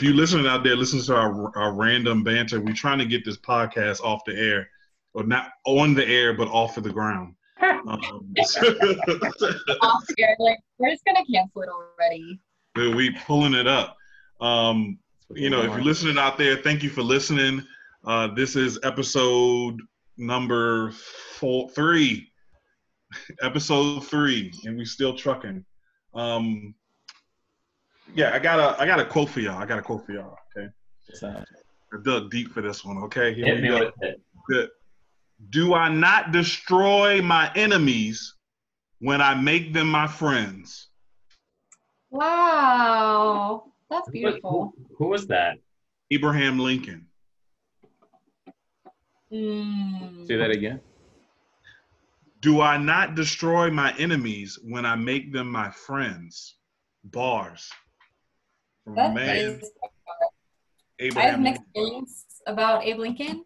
if you're listening out there, listen to our, our random banter. We're trying to get this podcast off the air, or not on the air, but off of the ground. Um, off air, like we're just gonna cancel it already. we pulling it up. Um, you know, if you're listening out there, thank you for listening. Uh, this is episode number four, three, episode three, and we still trucking. Um, yeah, I got a I got a quote for y'all. I got a quote for y'all. Okay. I dug deep for this one. Okay. Here Hit we me go. with it. Good. Do I not destroy my enemies when I make them my friends? Wow, that's beautiful. Who, who was that? Abraham Lincoln. Mm. Say that again. Do I not destroy my enemies when I make them my friends? Bars. From That man, is- I have Abraham an Lincoln. experience about Abe Lincoln,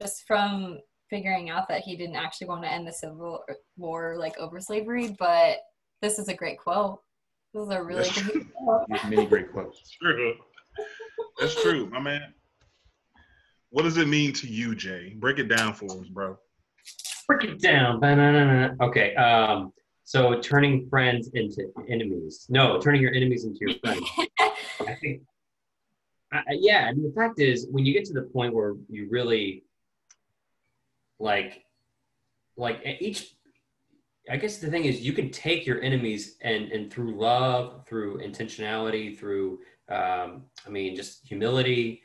just from figuring out that he didn't actually want to end the Civil War like over slavery. But this is a great quote. This is a really That's good quote. Many great quotes. True. That's true, my man. What does it mean to you, Jay? Break it down for us, bro. Break it down. Ba-na-na-na. Okay. Um. So turning friends into enemies. No, turning your enemies into your friends. I think. I, yeah. I mean, the fact is, when you get to the point where you really like, like each. I guess the thing is, you can take your enemies and and through love, through intentionality, through um, I mean, just humility,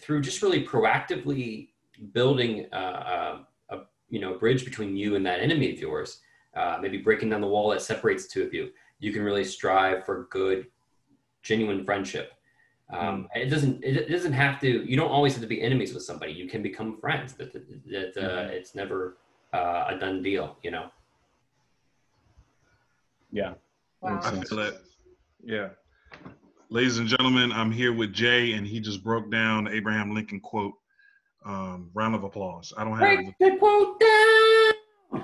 through just really proactively building uh, uh, a you know bridge between you and that enemy of yours. Uh, maybe breaking down the wall that separates the two of you. You can really strive for good, genuine friendship. Um, It doesn't. It doesn't have to. You don't always have to be enemies with somebody. You can become friends. That that, that uh, it's never uh, a done deal. You know. Yeah. Wow. I feel it. Yeah. Ladies and gentlemen, I'm here with Jay, and he just broke down Abraham Lincoln quote. Um, round of applause. I don't have. Break the quote down.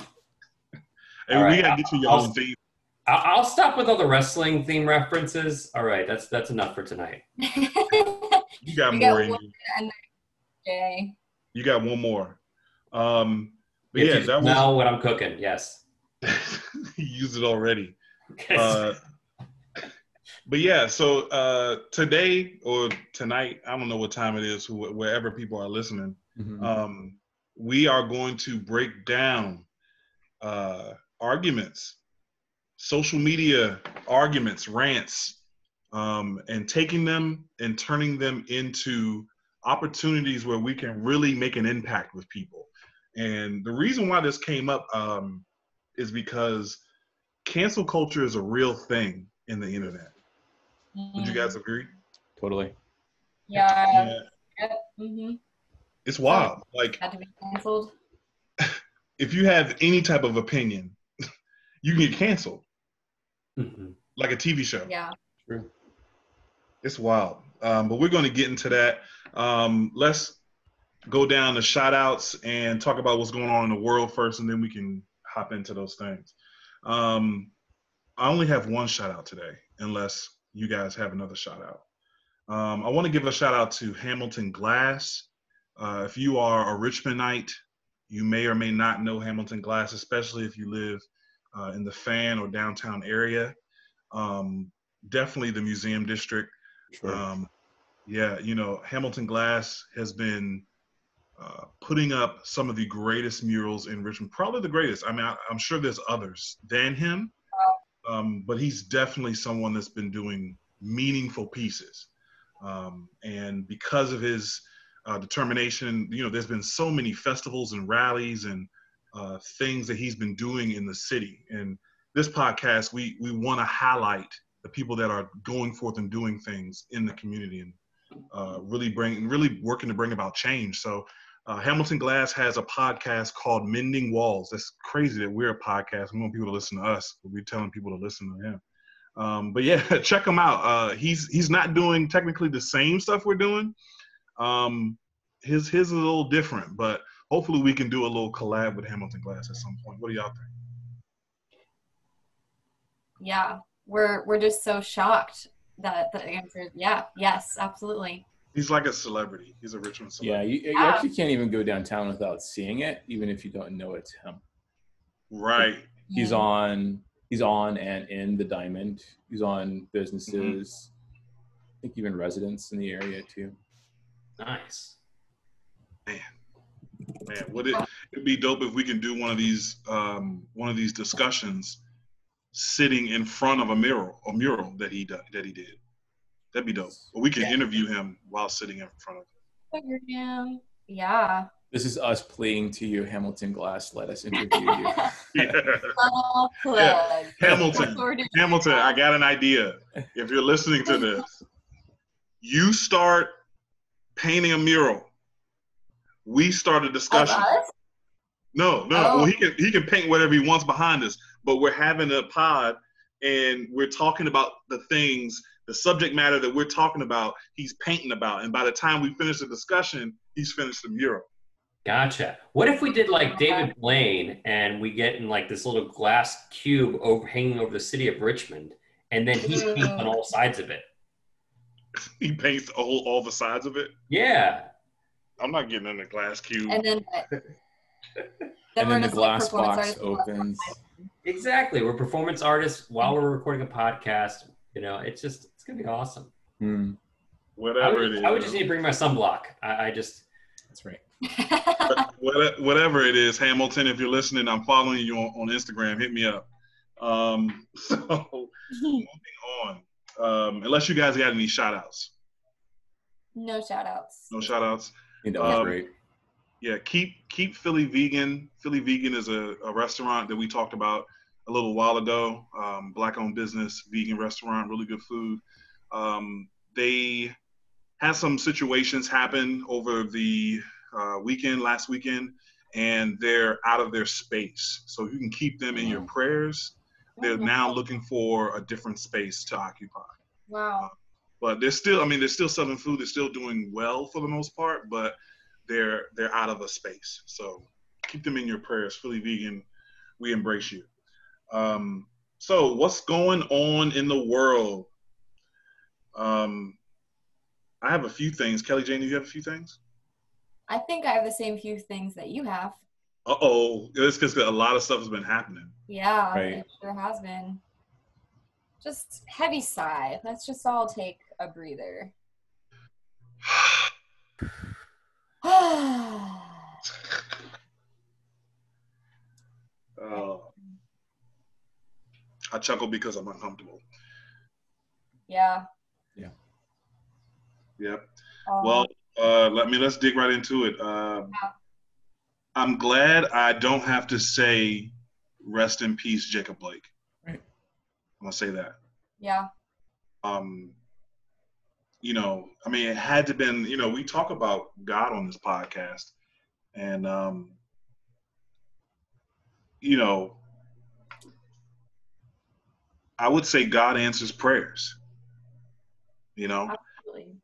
Hey, All we right, gotta get to your I'll- theme. I'll, I'll stop with all the wrestling theme references. All right, that's that's enough for tonight. You got We more got in one. you. Jay. You got one more. Um, but If yeah, you that smell what I'm cooking. Yes. was. he used it already. Uh, but yeah, so uh, today or tonight, I don't know what time it is, wh- wherever people are listening, Mhm. um, we are going to break down uh, arguments, social media arguments, rants, um, and taking them and turning them into opportunities where we can really make an impact with people. And the reason why this came up um, is because cancel culture is a real thing in the internet. Would you guys agree? Totally. Yeah. Mm-hmm. It's wild. Like Had to be canceled. if you have any type of opinion, you can get canceled, Mhm. like a TV show. Yeah. True. It's wild. Um, but we're going to get into that. Um, let's go down the shout outs and talk about what's going on in the world first, and then we can hop into those things. Um, I only have one shout out today, unless you guys have another shout out. Um, I want to give a shout out to Hamilton Glass. Uh, if you are a Richmondite, you may or may not know Hamilton Glass, especially if you live uh, in the fan or downtown area. Um, definitely the museum district. Sure. Um, yeah, you know, Hamilton Glass has been uh, putting up some of the greatest murals in Richmond, probably the greatest. I mean, I, I'm sure there's others than him, um, but he's definitely someone that's been doing meaningful pieces. Um, and because of his uh, determination, you know, there's been so many festivals and rallies and uh, things that he's been doing in the city. And this podcast, we we want to highlight the people that are going forth and doing things in the community and uh, really bring really working to bring about change. So uh, Hamilton Glass has a podcast called Mending Walls. That's crazy that we're a podcast. We want people to listen to us, we're telling people to listen to him. Um, but yeah, check him out. Uh, he's he's not doing technically the same stuff we're doing. Um, his his is a little different, but hopefully we can do a little collab with Hamilton Glass at some point. What do y'all think? Yeah. We're we're just so shocked that the answer is yeah, yes, absolutely. He's like a celebrity. He's a Richmond Yeah, celebrity. you, you Ah. actually can't even go downtown without seeing it, even if you don't know it's him. Right. He's on. He's on and in the Diamond. He's on businesses. I think even residents in the area too. Nice. Man, would it it'd be dope if we can do one of these um, one of these discussions sitting in front of a mural, a mural that he do- that he did. That'd be dope. But we can Yeah. interview him while sitting in front of him. Yeah. This is us pleading to you, Hamilton Glass. Let us interview you. him. Yeah. Yeah. Hamilton. Hamilton, I got an idea. If you're listening to this, you start painting a mural. We start a Of discussion. us? No, no. Oh. Well, he can he can paint whatever he wants behind us, but we're having a pod and we're talking about the things, the subject matter that we're talking about. He's painting about, and by the time we finish the discussion, he's finished the mural. Gotcha. What if we did like David Blaine and we get in like this little glass cube over hanging over the city of Richmond, and then he paints on mm. all sides of it. He paints all all the sides of it. Yeah. I'm not getting in the glass cube. And then, then and then the glass box artists. opens. Exactly. We're performance artists while we're recording a podcast. You know, it's just it's gonna be awesome. Hmm, whatever would, it is. I would just need to bring my sunblock. I, I just that's right. Whatever it is, Hamilton. If you're listening, I'm following you on, on Instagram. Hit me up. Um, so moving on. Um, unless you guys got any shout outs. no shout outs. No shout outs. I think that was Um, great. Yeah, keep keep Philly vegan. Philly vegan is a, a restaurant that we talked about a little while ago. Um, black owned business, vegan restaurant, really good food. Um, they had some situations happen over the uh, weekend, last weekend, and they're out of their space. So you can keep them in your prayers. They're now looking for a different space to occupy. Wow. But they're still, I mean, they're still selling food. They're still doing well for the most part, but they're they're out of a space. So keep them in your prayers. Philly vegan, we embrace you. Um, so what's going on in the world? Um, I have a few things. Kelly Jane, do you have a few things? I think I have the same few things that you have. Uh oh, it's because a lot of stuff has been happening. Yeah, Right. it sure has been. Just heavy sigh. Let's just all take a breather. Uh, I chuckle because I'm uncomfortable. yeah. Yeah. Yep. um, Well, uh, let me let's dig right into it. Uh, I'm glad I don't have to say rest in peace, Jacob Blake. Right. I'm gonna say that. yeah. Um, you know, I mean, it had to been. You know, we talk about God on this podcast, and um, you know, I would say God answers prayers. You know, Absolutely.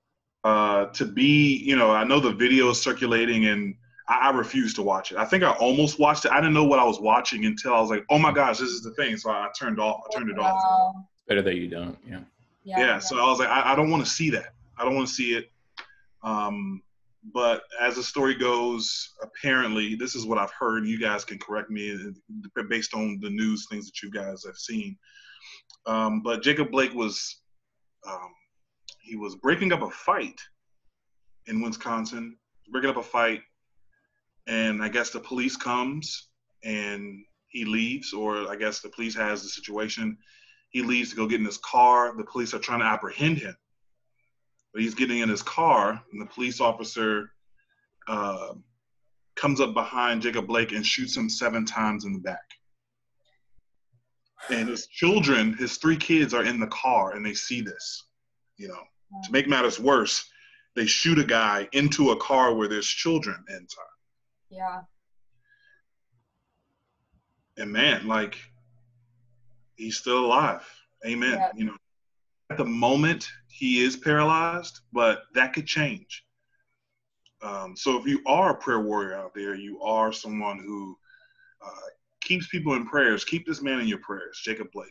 uh, to be, you know, I know the video is circulating and I, I refuse to watch it. I think I almost watched it. I didn't know what I was watching until I was like, oh my gosh, this is the thing. So I turned off, I turned it off. Better that you don't. Yeah. Yeah. Yeah. So I was like, I, I don't want to see that. I don't want to see it. Um, but as the story goes, apparently, this is what I've heard. You guys can correct me based on the news things that you guys have seen. Um, but Jacob Blake was um, he was breaking up a fight in Wisconsin, breaking up a fight, and I guess the police comes and he leaves, or I guess the police has the situation. He leaves to go get in his car. The police are trying to apprehend him, but he's getting in his car, and the police officer uh, comes up behind Jacob Blake and shoots him seven times in the back. And his children, his three kids, are in the car, and they see this. You know, to make matters worse, they shoot a guy into a car where there's children inside. Yeah. And man, like, he's still alive. Amen. Yeah. You know, at the moment, he is paralyzed, but that could change. Um, so if you are a prayer warrior out there, you are someone who uh, keeps people in prayers. Keep this man in your prayers, Jacob Blake.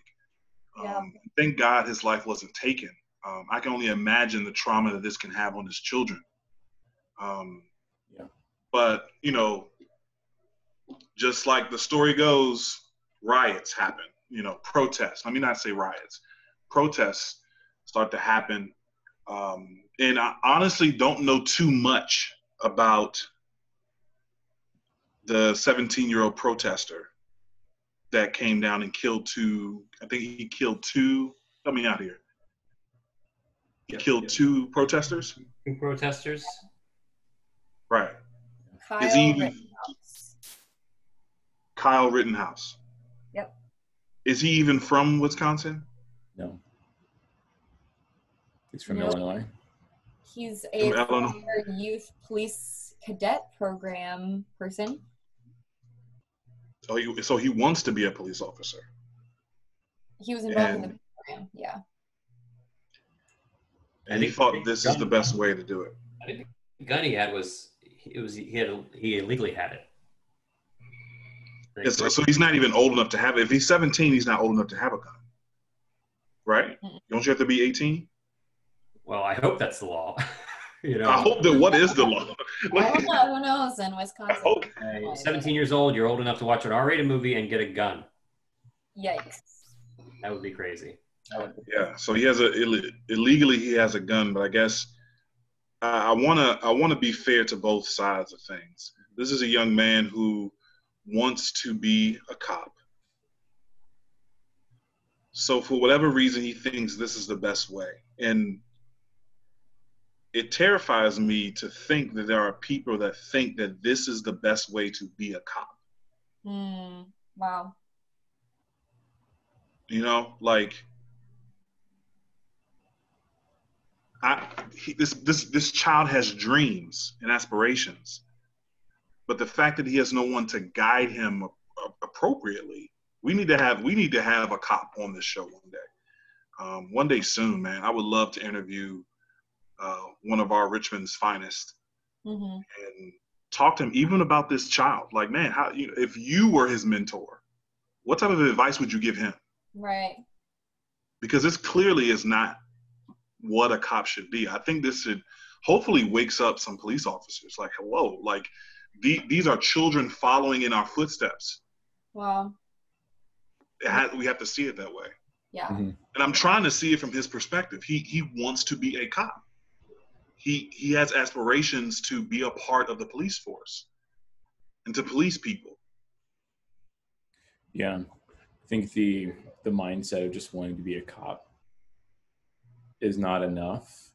Um, Yeah. Thank God his life wasn't taken. Um, I can only imagine the trauma that this can have on his children. Um, Yeah. But you know, just like the story goes, riots happen. You know, protests. Let me not say riots. Protests start to happen, um, and I honestly don't know too much about the 17-year-old protester that came down and killed two. I think he killed two. Help me out here. He Yeah, killed yeah. two protesters. Two protesters. Right. Kyle Is he even Rittenhouse. Kyle Rittenhouse? Yep. Is he even from Wisconsin? No. He's from Nope. Illinois. He's a Illinois. former youth police cadet program person. So he, so he wants to be a police officer. He was involved in the program. Yeah. And he thought this is the best way to do it. I think the gun he had was it was he had he illegally had it. Yeah, so, so he's not even old enough to have. If he's 17, he's not old enough to have a gun. Right? Don't you have to be 18? well, I hope that's the law. you know, I hope that what is the law? I don't know. Who knows in Wisconsin? hope. Uh, 17 years old, you're old enough to watch an R-rated movie and get a gun. Yikes. That would be crazy. Yeah, so he has a Ill- illegally he has a gun, but I guess I want to I want to be fair to both sides of things. This is a young man who wants to be a cop. So for whatever reason he thinks this is the best way. And it terrifies me to think that there are people that think that this is the best way to be a cop. Hmm. Wow. You know, like I he, this this this child has dreams and aspirations, but the fact that he has no one to guide him appropriately, we need to have we need to have a cop on this show one day, um, one day soon, man. I would love to interview uh, one of our Richmond's finest hmm and talk to him even about this child. Like, man, how you know if you were his mentor, what type of advice would you give him? Right. because this clearly is not what a cop should be. I think this should hopefully wakes up some police officers. Like, hello, like the, these are children following in our footsteps. Wow. It ha we have to see it that way. Yeah. Mhm. And I'm trying to see it from his perspective. He he wants to be a cop. He he has aspirations to be a part of the police force and to police people. Yeah, I think the the mindset of just wanting to be a cop is not enough.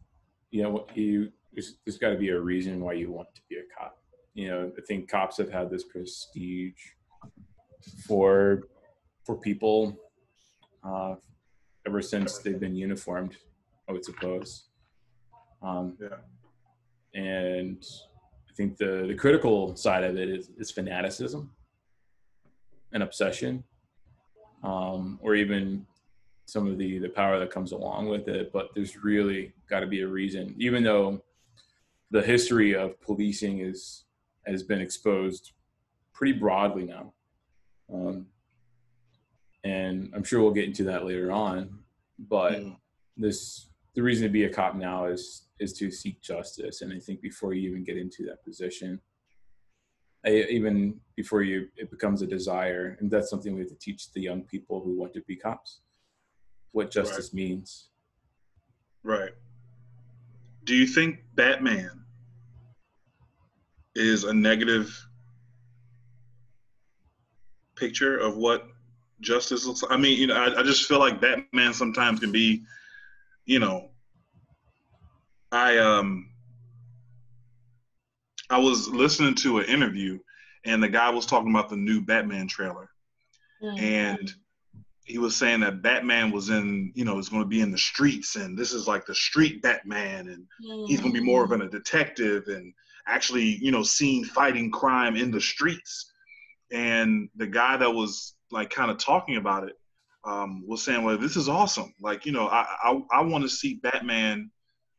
You know, you there's, there's got to be a reason why you want to be a cop. You know, I think cops have had this prestige for for people uh, ever since they've been uniformed. I would suppose. Um, Yeah. and I think the the critical side of it is, is fanaticism and obsession, um, or even some of the the power that comes along with it. But there's really got to be a reason, even though the history of policing is has been exposed pretty broadly now, um, and I'm sure we'll get into that later on. But Mm. this the reason to be a cop now is is to seek justice and i think before you even get into that position I, even before you it becomes a desire and that's something we have to teach the young people who want to be cops what justice means Right. Do you think Batman is a negative picture of what justice looks like? I mean, you know, I, I just feel like Batman sometimes can be, you know, I um I was listening to an interview and the guy was talking about the new Batman trailer Mm. and he was saying that Batman was in, you know, is going to be in the streets, and this is like the street Batman, and he's going to be more of Mm. a detective and actually, you know, seen fighting crime in the streets. And the guy that was like kind of talking about it um, was saying, "Well, this is awesome. Like, you know, I I, I want to see Batman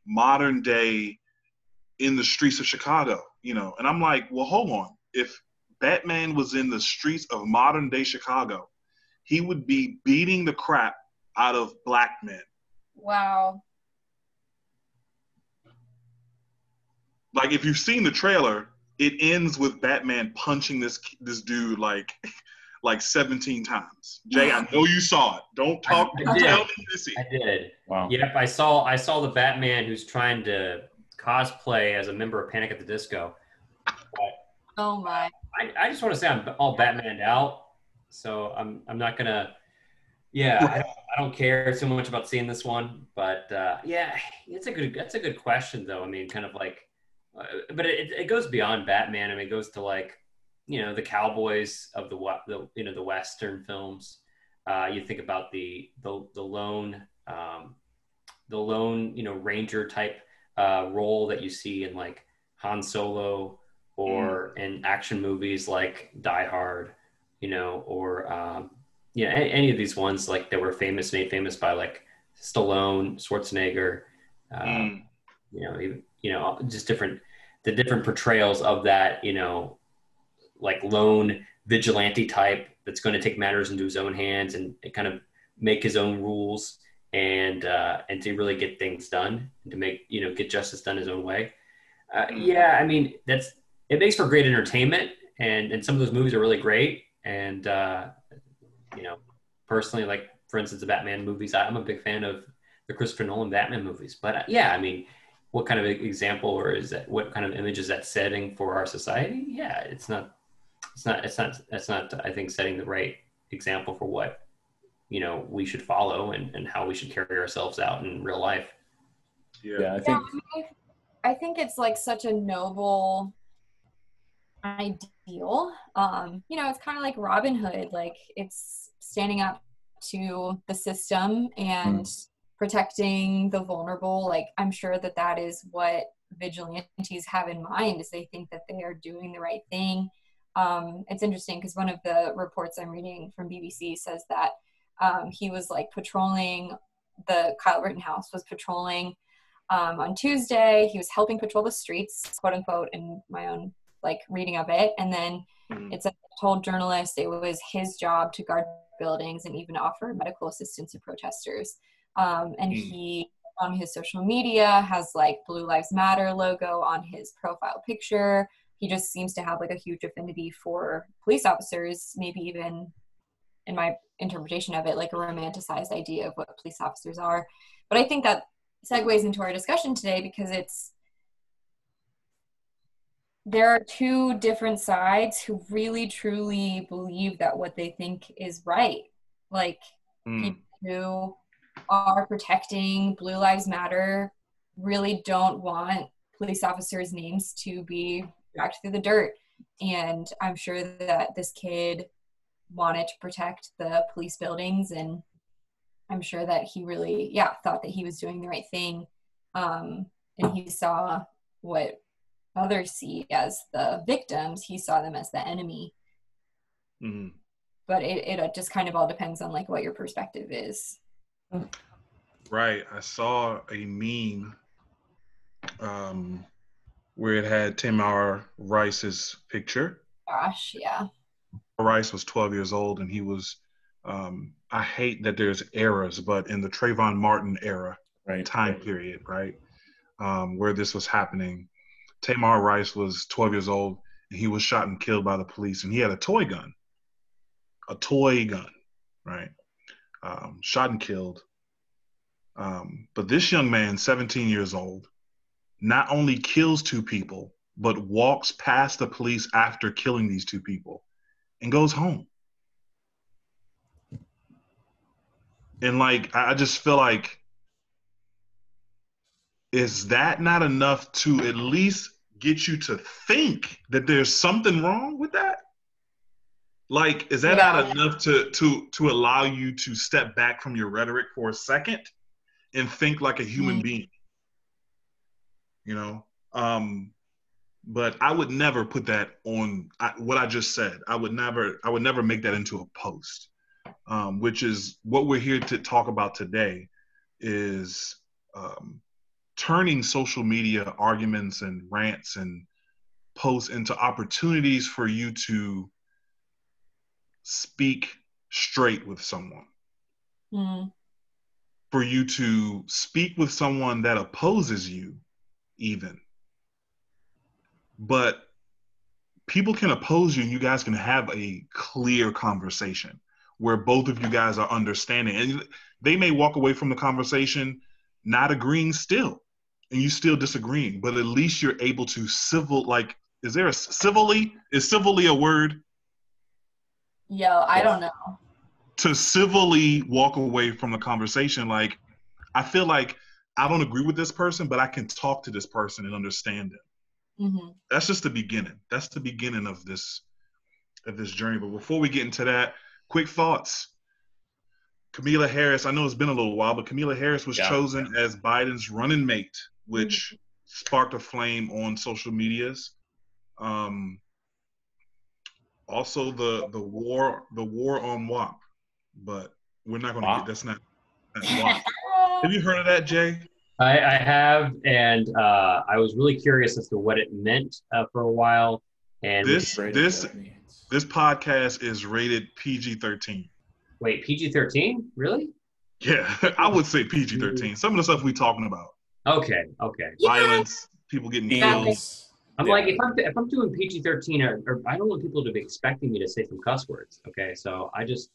modern day in the streets of Chicago, you know." And I'm like, "Well, hold on. If Batman was in the streets of modern day Chicago, he would be beating the crap out of black men." Wow. Like if you've seen the trailer, it ends with Batman punching this this dude like like 17 times. Jay, I know you saw it. Don't talk. I, I tell did. me you see. I did. Wow. Yep, I saw I saw the Batman who's trying to cosplay as a member of Panic at the Disco. Oh my. I, I just want to say I'm all Batmaned out, so I'm I'm not gonna. Yeah, I don't, I don't care too much about seeing this one, but uh, yeah, it's a good that's a good question though. I mean, kind of like, but it, it goes beyond Batman. I mean, it goes to like, you know, the cowboys of the the you know the Western films. Uh, you think about the the the lone um, the lone you know ranger type uh, role that you see in like Han Solo or in action movies like Die Hard, you know, or um, you know, any, any of these ones like that were famous, made famous by like Stallone, Schwarzenegger, um, Mm. you know, even, you know, just different the different portrayals of that, you know, like lone vigilante type that's going to take matters into his own hands and, and kind of make his own rules and uh, and to really get things done and to make you know get justice done his own way. Uh, yeah, I mean that's it makes for great entertainment and and some of those movies are really great. And uh, you know personally like for instance the Batman movies I'm a big fan of the Christopher Nolan Batman movies. But uh, yeah I mean what kind of example or is that what kind of image is that setting for our society yeah it's not it's not it's not that's not I think setting the right example for what you know we should follow and, and how we should carry ourselves out in real life Yeah. Yeah, I Yeah, think I, mean, I think it's like such a noble ideal. Um, you know, it's kind of like Robin Hood. Like it's standing up to the system and protecting the vulnerable. Like I'm sure that that is what vigilantes have in mind. Is they think that they are doing the right thing. Um, it's interesting because one of the reports I'm reading from BBC says that um, he was like patrolling the Kyle Rittenhouse was patrolling um, on Tuesday. He was helping patrol the streets, quote unquote, in my own like reading of it. And then Mhm. it's a told journalists it was his job to guard buildings and even offer medical assistance to protesters. Um, and Mm. he on his social media has like Blue Lives Matter logo on his profile picture. He just seems to have like a huge affinity for police officers, maybe even in my interpretation of it, like a romanticized idea of what police officers are. But I think that segues into our discussion today because it's there are two different sides who really truly believe that what they think is right. Like Mm. people who are protecting Blue Lives Matter really don't want police officers' names to be dragged through the dirt. And I'm sure that this kid wanted to protect the police buildings and I'm sure that he really, yeah, thought that he was doing the right thing. Um, and he saw what others see as the victims, he saw them as the enemy. Mhm. But it, it just kind of all depends on like what your perspective is. Right. I saw a meme um, where it had Tamir Rice's picture. Gosh, yeah. Rice was 12 years old, and he was. Um, I hate that there's eras, but in the Trayvon Martin era, right. time period, right, um, where this was happening, Tamar Rice was 12 years old, and he was shot and killed by the police, and he had a toy gun, a toy gun, right, um, shot and killed. Um, but this young man, 17 years old, not only kills two people, but walks past the police after killing these two people and goes home. And like, I just feel like, is that not enough to at least get you to think that there's something wrong with that? Like, is that not enough to to to allow you to step back from your rhetoric for a second and think like a human Mhm. being? You know, um, but I would never put that on I, what I just said. I would never, I would never make that into a post, um, which is what we're here to talk about today. Is um, turning social media arguments and rants and posts into opportunities for you to speak straight with someone, Mm, for you to speak with someone that opposes you, even. But people can oppose you and you guys can have a clear conversation where both of you guys are understanding. And they may walk away from the conversation not agreeing still and you still disagreeing but at least you're able to civil like is there a civilly is civilly a word Yo, I don't know. to civilly walk away from the conversation like i feel like i don't agree with this person but i can talk to this person and understand them hmm that's just the beginning that's the beginning of this of this journey but before we get into that quick thoughts Kamala Harris, I know it's been a little while, but Kamala Harris was Yeah. chosen as Biden's running mate, which sparked a flame on social medias. Um, also the the war the war on WAP, but we're not going to get that's not that's Have you heard of that, Jay? I, I have, and uh, I was really curious as to what it meant uh, for a while. And This this what it means. this podcast is rated PG thirteen. wait, PG thirteen? Really? Yeah, I would say PG thirteen. Some of the stuff we're talking about, Okay, okay. violence, people getting killed. Themes. I'm Yeah. like, if I'm if I'm doing PG thirteen, or, or I don't want people to be expecting me to say some cuss words. Okay, so I just,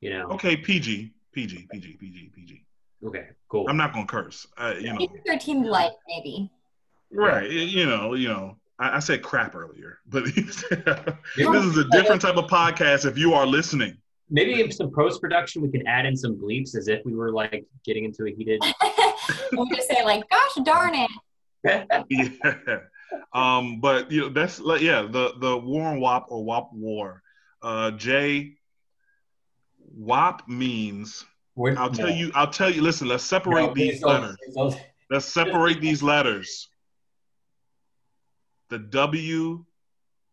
you know, Okay, PG, PG, PG, PG, PG. okay, cool. I'm not gonna curse. I, you know, Thirteen light, maybe. right? y- You know, you know. I, I said crap earlier, but this is a different type of podcast. If you are listening, Maybe in some post production, we can add in some bleeps as if we were like getting into a heated. we'll just say like, "Gosh darn it!" yeah. Um, but you know, that's like, yeah, the the war on WAP or WAP war. Uh, Jay, WAP means. We're- I'll tell no. you. I'll tell you. Listen, let's separate No, these don't- letters. don't. Let's separate these letters. The W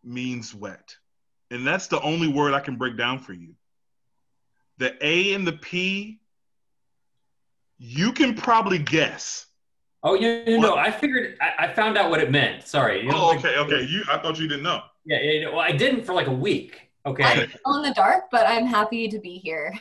means wet. And that's the only word I can break down for you. The A and the P, you can probably guess. Oh yeah, no, no, I figured I, I found out what it meant. Sorry. You know, Oh, like- okay, okay. You I thought you didn't know. Yeah, yeah, yeah, well, I didn't for like a week. Okay. I'm still in the dark, but I'm happy to be here.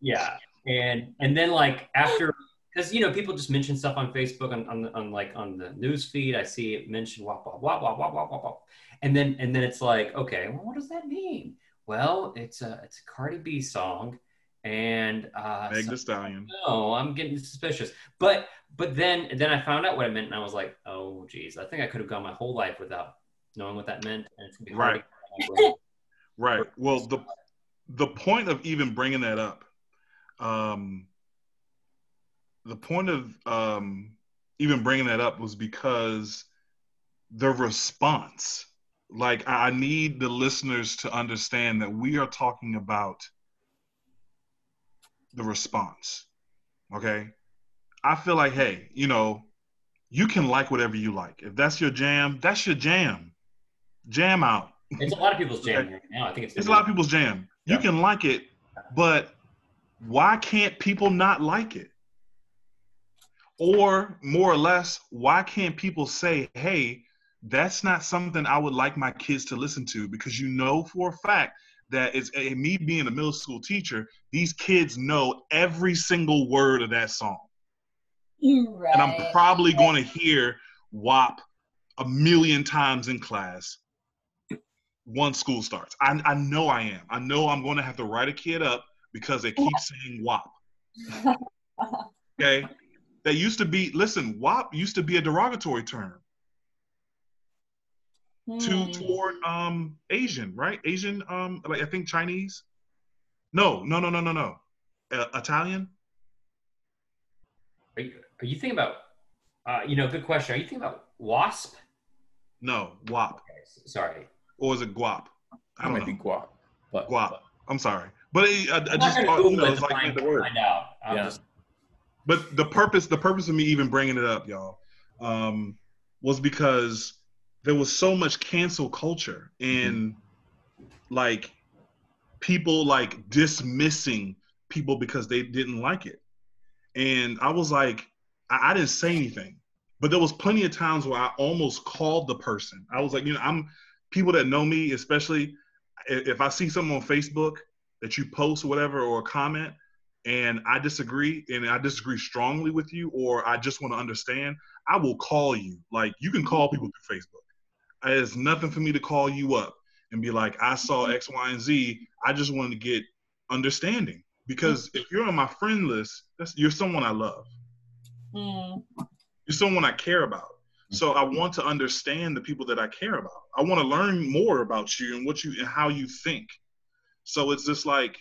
Yeah, and and then like after, because you know people just mention stuff on Facebook on, on, on like on the news feed. I see it mentioned wah wah wah wah wah wah wah wah, and then and then it's like, okay, well, what does that mean? Well, it's a it's a Cardi B song, and uh, Meg so- the Stallion. no, I'm getting suspicious. But but then then I found out what it meant, and I was like, oh geez, I think I could have gone my whole life without knowing what that meant, and it's gonna be hard. Right. Well, the the point of even bringing that up, um, the point of um, even bringing that up was because the response. Like, I I need the listeners to understand that we are talking about the response. Okay. I feel like, hey, you know, you can like whatever you like. If that's your jam, that's your jam. Jam out. It's a lot of people's jam right now. I think it's It's a lot of people's jam. You Yeah. can like it, but why can't people not like it? Or more or less, why can't people say, hey, that's not something I would like my kids to listen to? Because you know for a fact that it's eh, me being a middle school teacher, these kids know every single word of that song. Right. And I'm probably going to hear WAP a million times in class once school starts. I, I know I am. I know I'm going to have to write a kid up because they keep saying WAP. Okay? That used to be, listen, WAP used to be a derogatory term to Hmm. toward um Asian, right? Asian, um, like I think Chinese. No, no, no, no, no, no. Uh, Italian. Are you, are you thinking about? Uh, you know, good question. Are you thinking about wasp? No, WAP. Okay, s- sorry. Or is it guap? I That don't might know. be guap. But Guap. I'm sorry, but it, I, I just thought, you know, it's like the word. find out. I'm Yeah. just But the purpose, the purpose of me even bringing it up, y'all, um, was because there was so much cancel culture and like people like dismissing people because they didn't like it, and I was like, I, I didn't say anything, but there was plenty of times where I almost called the person. I was like, you know, I'm people that know me, especially if I see something on Facebook that you post or whatever or a comment and I disagree and I disagree strongly with you or I just want to understand, I will call you. Like you can call people through Facebook. It's nothing for me to call you up and be like, I saw mm-hmm. X, Y, and Z. I just wanted to get understanding because mm-hmm. if you're on my friend list, that's you're someone I love. Mm. You're someone I care about. So I want to understand the people that I care about. I want to learn more about you and what you and how you think. So it's just like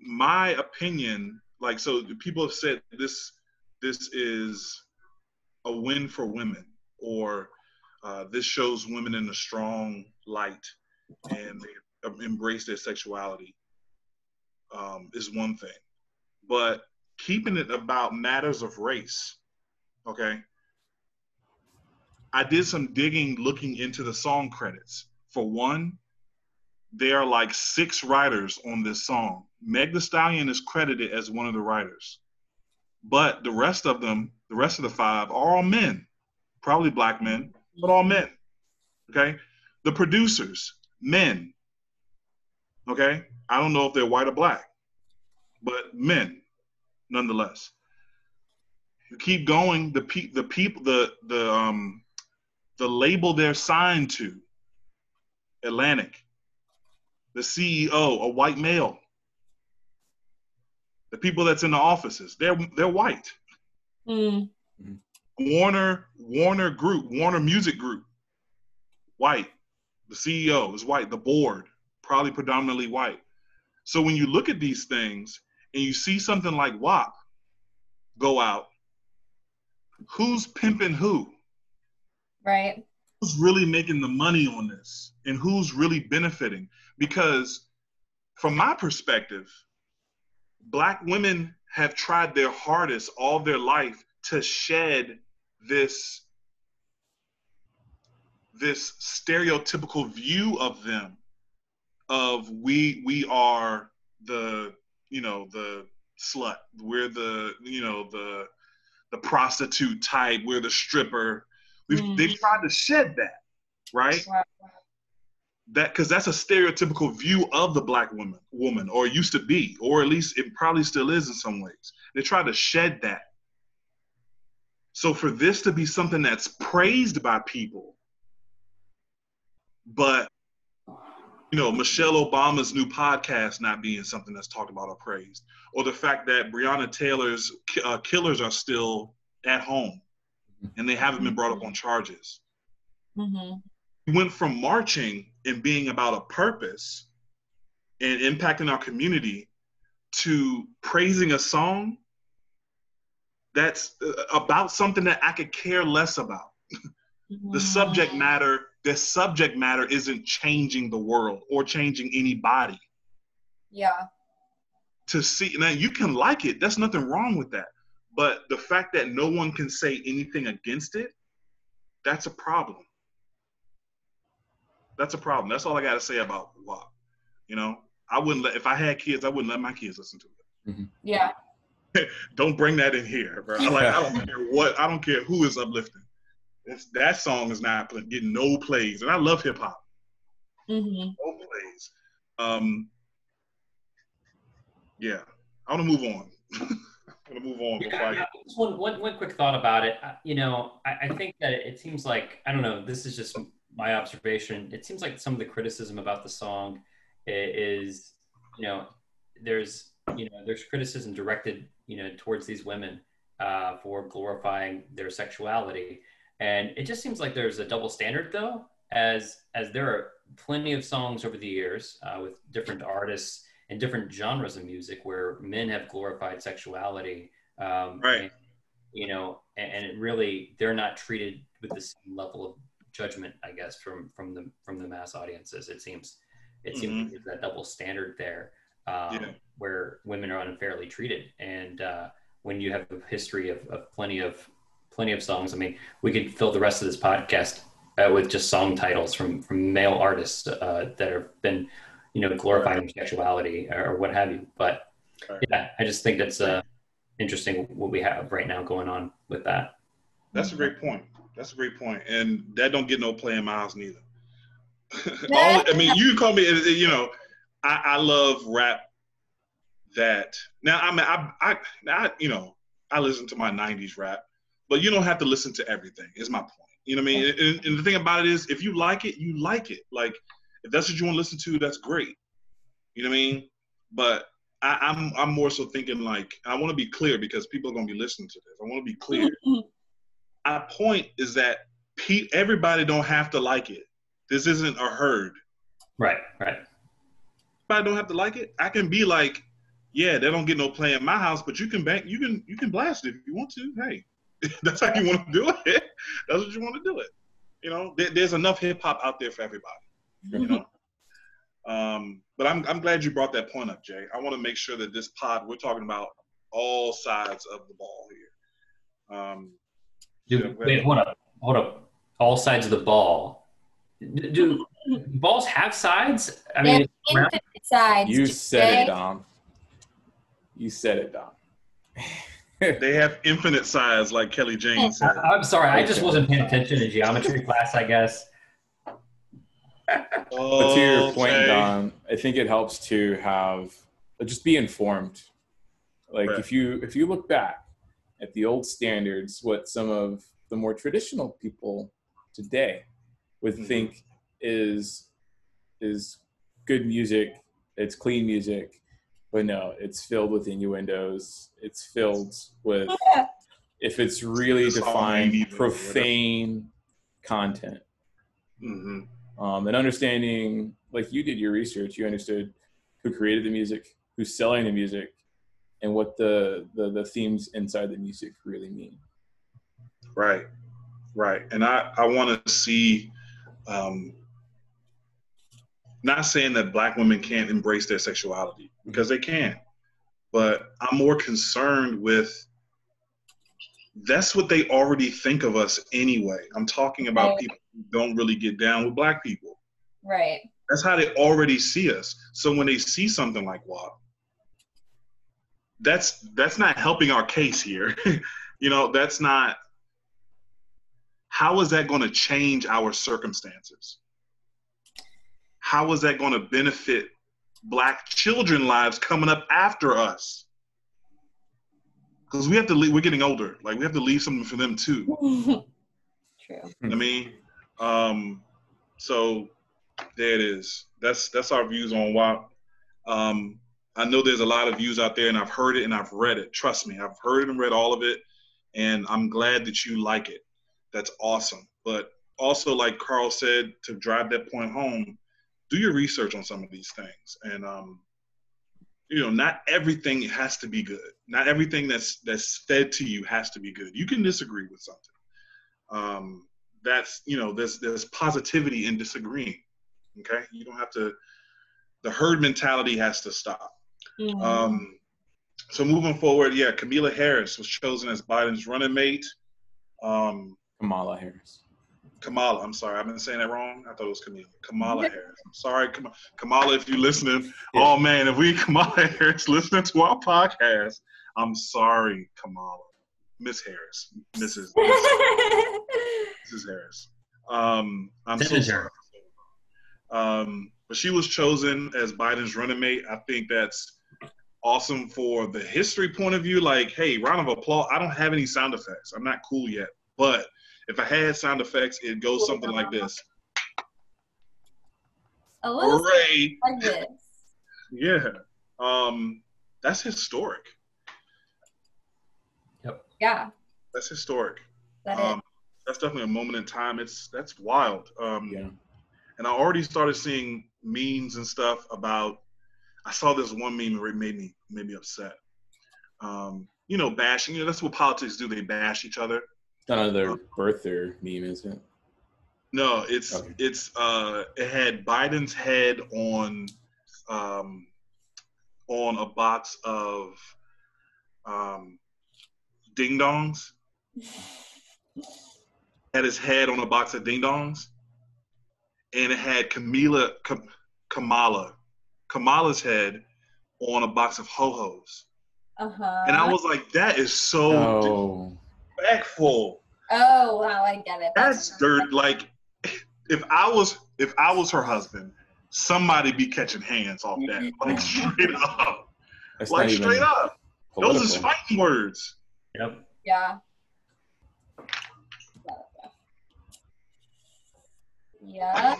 my opinion, like so people have said this this is a win for women or uh, this shows women in a strong light and they embrace their sexuality um, is one thing. But keeping it about matters of race, okay? I did some digging looking into the song credits. For one, there are like six writers on this song. Meg the Stallion is credited as one of the writers. But the rest of them, the rest of the five, are all men, probably black men, but all men. Okay? The producers, men. Okay? I don't know if they're white or black, but men, nonetheless. You keep going, the pe- the people the the um the label they're signed to, Atlantic, the CEO, a white male. The people that's in the offices, they're they're white. Mm. Warner Warner Group, Warner Music Group, white. The CEO is white. The board, probably predominantly white. So when you look at these things and you see something like WAP go out, who's pimping who? Right. Who's really making the money on this and who's really benefiting? Because from my perspective, black women have tried their hardest all their life to shed this this stereotypical view of them of we we are the you know the slut we're the you know the the prostitute type we're the stripper we've Mm. they've tried to shed that right Wow. that because that's a stereotypical view of the black woman woman or used to be or at least it probably still is in some ways they try to shed that so for this to be something that's praised by people but you know michelle obama's new podcast not being something that's talked about or praised or the fact that breonna taylor's uh, killers are still at home and they haven't been brought up on charges hmm we went from marching and being about a purpose and impacting our community to praising a song that's uh, about something that I could care less about. Mm-hmm. The subject matter, the subject matter isn't changing the world or changing anybody. Yeah. To see now you can like it, that's nothing wrong with that. But the fact that no one can say anything against it, that's a problem. That's a problem. That's all I got to say about WAP. You know, I wouldn't let if I had kids, I wouldn't let my kids listen to it. Mm-hmm. Yeah. Don't bring that in here, bro. Like I don't care what, I don't care who is uplifting. It's, that song is not getting no plays, and I love hip hop. hmm No plays. Um, yeah, I want to move on. I want to move on before I get. just one, one, one quick thought about it. Uh, You know, I, I think that it seems like, I don't know, this is just my observation. It seems like some of the criticism about the song is, you know, there's, you know, there's criticism directed, you know, towards these women uh, for glorifying their sexuality. And it just seems like there's a double standard though, as, as there are plenty of songs over the years uh, with different artists and different genres of music where men have glorified sexuality um, Right. and, you know and, and it really they're not treated with the same level of judgment i guess from from the from the mass audiences it seems it seems Mhm. like that double standard there um, Yeah. where women are unfairly treated and uh, when you have a history of, of plenty of plenty of songs i mean we could fill the rest of this podcast uh, with just song titles from from male artists uh, that have been you know glorifying sexuality or what have you but Right. yeah i just think that's uh interesting what we have right now going on with that That's a great point. That's a great point. and that don't get no play in my house neither. All, I mean, you call me. uh, You know, I, I love rap. That now, I mean, I, I, I, you know, I listen to my '90s rap, but you don't have to listen to everything. Is my point. You know what I mean? And, and the thing about it is, if you like it, you like it. Like, if that's what you want to listen to, that's great. You know what I mean? But I, I'm I'm more so thinking like I want to be clear because people are gonna be listening to this. I want to be clear. My point is that pe- everybody don't have to like it. This isn't a herd. Right, right. I don't have to like it. I can be like, yeah, they don't get no play in my house, but you can bank, you can you can blast it if you want to. Hey, that's how you want to do it. That's what you want to do it. You know, there, there's enough hip hop out there for everybody. You know. Um, but I'm I'm glad you brought that point up, Jay. I want to make sure that this pod we're talking about all sides of the ball here. Um, Do, Yeah, wait, hold up, hold up. All sides of the ball. Do, do balls have sides? I mean, infinite sides. You said say- it, Dom. You said it, Dom. they have infinite size, like Kelly Jane said. I, I'm sorry, I just wasn't paying attention in geometry class, I guess. But to your point, Okay. Don, I think it helps to have just be informed. Like Right. if you if you look back at the old standards, what some of the more traditional people today would Mhm. think is is good music, it's clean music, but no, it's filled with innuendos. It's filled with if it's really It's defined meaty, though, whatever. profane content hmm um, and understanding like you did your research you understood who created the music who's selling the music and what the the, the themes inside the music really mean Right, right. And I, I want to see, um, not saying that black women can't embrace their sexuality because they can, but I'm more concerned with that's what they already think of us anyway. I'm talking about Right. people who don't really get down with black people. Right. That's how they already see us. So when they see something like WAP, that's that's not helping our case here. you know, that's not how is that going to change our circumstances? How is that going to benefit black children lives coming up after us? Because we have to leave, we're getting older. Like we have to leave something for them too. True. I mean, um, so there it is. That's that's our views on WAP. Um, I know there's a lot of views out there, and I've heard it and I've read it. Trust me, I've heard it and read all of it, and I'm glad that you like it. That's awesome. But also, like Carl said, to drive that point home, do your research on some of these things, and um, you know, not everything has to be good. Not everything that's that's fed to you has to be good. You can disagree with something um, that's you know there's there's positivity in disagreeing okay you don't have to the herd mentality has to stop Mhm. um, so moving forward yeah Kamala Harris was chosen as Biden's running mate um, kamala harris Kamala I'm sorry I've been saying that wrong I thought it was Kamala Kamala Harris I'm sorry Kam- Kamala if you're listening Yeah. oh man if we Kamala Harris listening to our podcast I'm sorry Kamala Miss Harris Mrs. Mrs. Mrs. Harris. Um, I'm so sorry. Um, but she was chosen as Biden's running mate. I think that's awesome for the history point of view. Like, hey, round of applause. I don't have any sound effects. I'm not cool yet. But if I had sound effects, it goes something like this. A little Hooray! like this. Yeah. Um, that's historic. Yep. Yeah. That's historic. That Um, that's definitely a moment in time. It's that's wild. Um, yeah and I already started seeing memes and stuff about. I saw this one meme that made me made me upset. Um, you know, bashing. You know, that's what politics do. They bash each other. It's not another birther meme is it No, it's Okay. it's uh, it had Biden's head on um, on a box of um, ding dongs. Had his head on a box of ding dongs, and it had Kamala Kam- Kamala Kamala's head on a box of ho hos. Uh huh. And I was like, that is so oh disrespectful. Oh wow, I get it. That's dirt. Like, if I was if I was her husband, somebody be catching hands off that. Like straight up. that's Like straight up. Those is fighting words. Yep. Yeah. Yeah.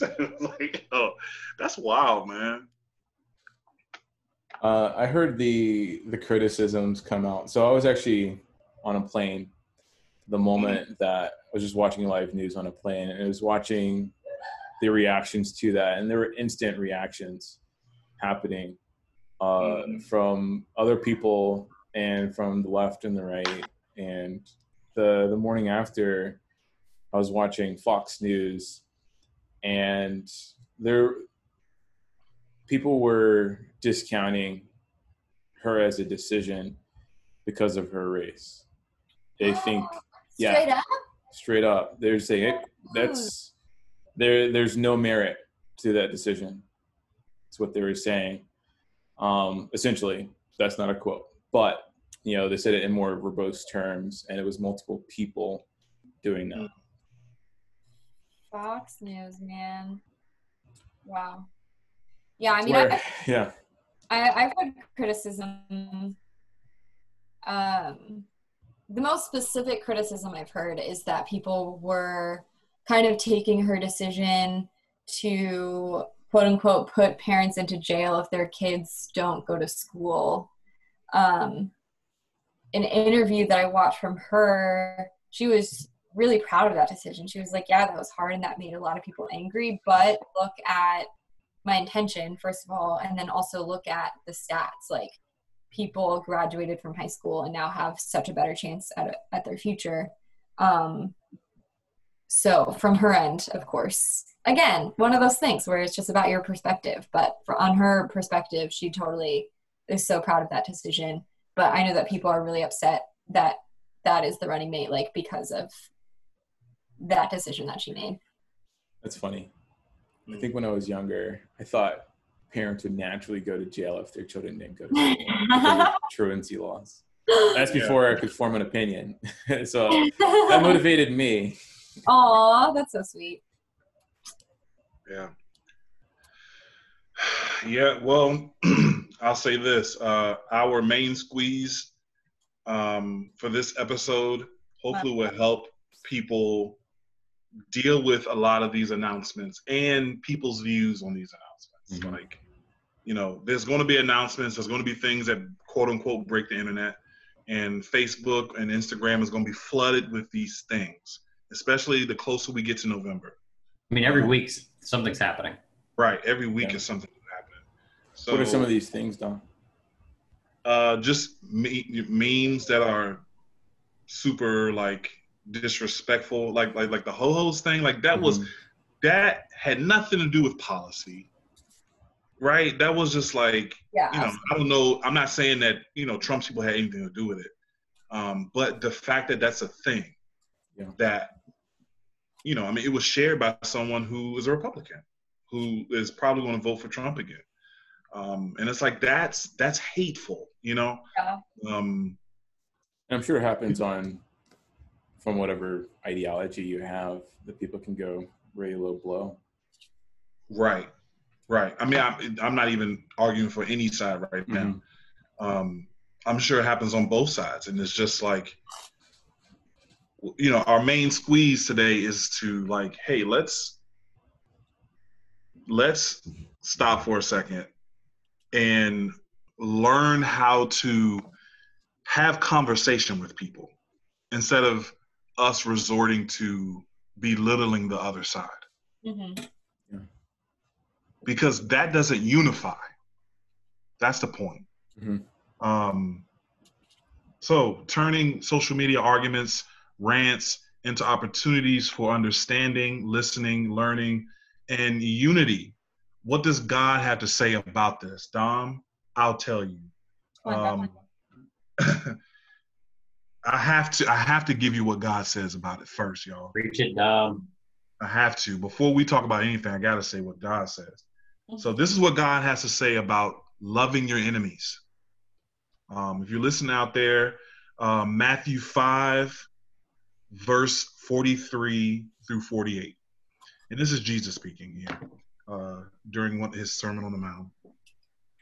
like, oh, that's wild, man. Uh, I heard the the criticisms come out. So I was actually on a plane the moment that I was just watching live news on a plane, and I was watching the reactions to that, and there were instant reactions happening uh, mm-hmm. from other people and from the left and the right. And the the morning after, I was watching Fox News, and there people were discounting her as a decision because of her race. They think, yeah, straight up. Straight up, they're saying that's there. There's no merit to that decision. That's what they were saying. Um, essentially, that's not a quote, but you know they said it in more verbose terms, and it was multiple people doing that. Fox News, man. Wow. Yeah, I mean, Where, I, yeah, I, I've heard criticism. Um, the most specific criticism I've heard is that people were kind of taking her decision to quote unquote put parents into jail if their kids don't go to school. Um, an interview that I watched from her, she was really proud of that decision. She was like, Yeah, that was hard and that made a lot of people angry, but look at my intention, first of all, and then also look at the stats. Like, people graduated from high school and now have such a better chance at, at their future. Um, so, from her end, of course, again, one of those things where it's just about your perspective. But for, on her perspective, she totally is so proud of that decision. But I know that people are really upset that that is the running mate, like because of that decision that she made. That's funny. I think when I was younger, I thought parents would naturally go to jail if their children didn't go to jail truancy laws. That's before yeah. I could form an opinion. so that motivated me. Aw, that's so sweet. Yeah. Yeah, well, I'll say this. Uh, our main squeeze um, for this episode hopefully will help people deal with a lot of these announcements and people's views on these announcements. Mm-hmm. Like, you know, there's going to be announcements, there's going to be things that quote unquote break the internet, and Facebook and Instagram is going to be flooded with these things, especially the closer we get to November. I mean, every week something's happening. Right. Every week yeah. is something happening. So, what are some of these things, Don? Uh, just me- memes that are super like disrespectful, like like like the ho hos thing. Like that mm-hmm. was that had nothing to do with policy, right? That was just like yeah, you know I don't know. I'm not saying that you know Trump's people had anything to do with it, um, but the fact that that's a thing yeah. that you know I mean it was shared by someone who is a Republican who is probably going to vote for Trump again. Um, and it's like that's that's hateful, you know. Yeah. Um, I'm sure it happens on from whatever ideology you have that people can go really low blow. Right, right. I mean, I'm, I'm not even arguing for any side right now. Mm-hmm. Um, I'm sure it happens on both sides, and it's just like, you know, our main squeeze today is to like, hey, let's let's stop for a second and learn how to have conversation with people instead of us resorting to belittling the other side. Mm-hmm. Yeah. Because that doesn't unify. That's the point. Mm-hmm. Um, so, turning social media arguments, rants into opportunities for understanding, listening, learning, and unity. What does God have to say about this? Dom, I'll tell you. Um, I have to I have to give you what God says about it first, y'all. Preach it, Dom. I have to. Before we talk about anything, I gotta say what God says. So this is what God has to say about loving your enemies. Um, if you're listening out there, uh, Matthew 5, verse 43 through 48. And this is Jesus speaking here uh, during one, his Sermon on the Mount.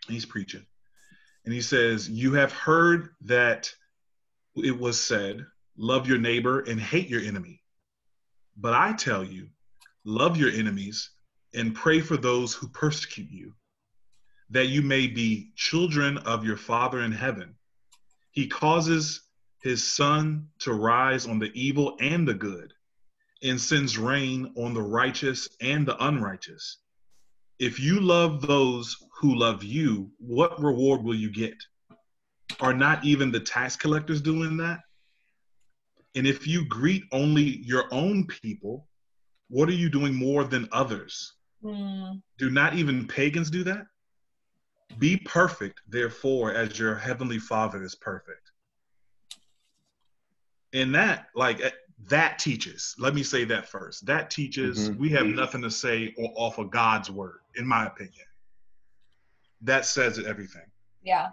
He's preaching. And he says, You have heard that it was said, Love your neighbor and hate your enemy. But I tell you, love your enemies, and pray for those who persecute you, that you may be children of your Father in heaven. He causes his sun to rise on the evil and the good, and sends rain on the righteous and the unrighteous. If you love those who love you, what reward will you get? Are not even the tax collectors doing that? And if you greet only your own people, what are you doing more than others? Mm. Do not even pagans do that? Be perfect, therefore, as your heavenly Father is perfect. And that, like, eh, that teaches. Let me say that first. That teaches. Mhm. We have nothing to say or offer God's word, in my opinion. That says everything. Yeah.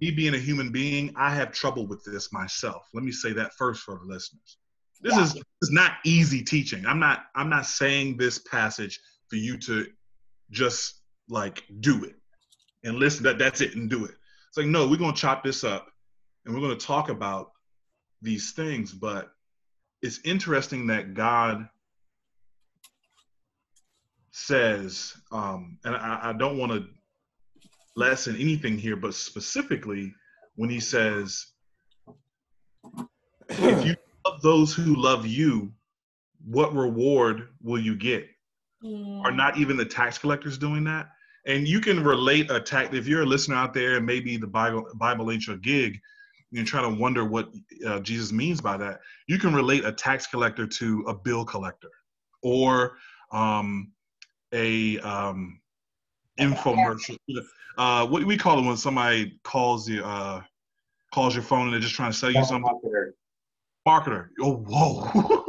Me being a human being, I have trouble with this myself. Let me say that first for the listeners. This Yeah. is this is not easy teaching. I'm not I'm not saying this passage for you to just like do it and listen that that's it and do it. It's like no, we're to chop this up and we're to talk about these things, but it's interesting that God says, um, and I, I don't want to lessen anything here, but specifically when he says, if you love those who love you, what reward will you get? Mm. Are not even the tax collectors doing that? And you can relate a tax if you're a listener out there, and maybe the Bible Bible ain't your gig. You're trying to wonder what uh, Jesus means by that. You can relate a tax collector to a bill collector, or um, a um, infomercial. Uh, what do we call it when somebody calls you uh, calls your phone and they're just trying to sell you something? Marketer. marketer. Oh, whoa.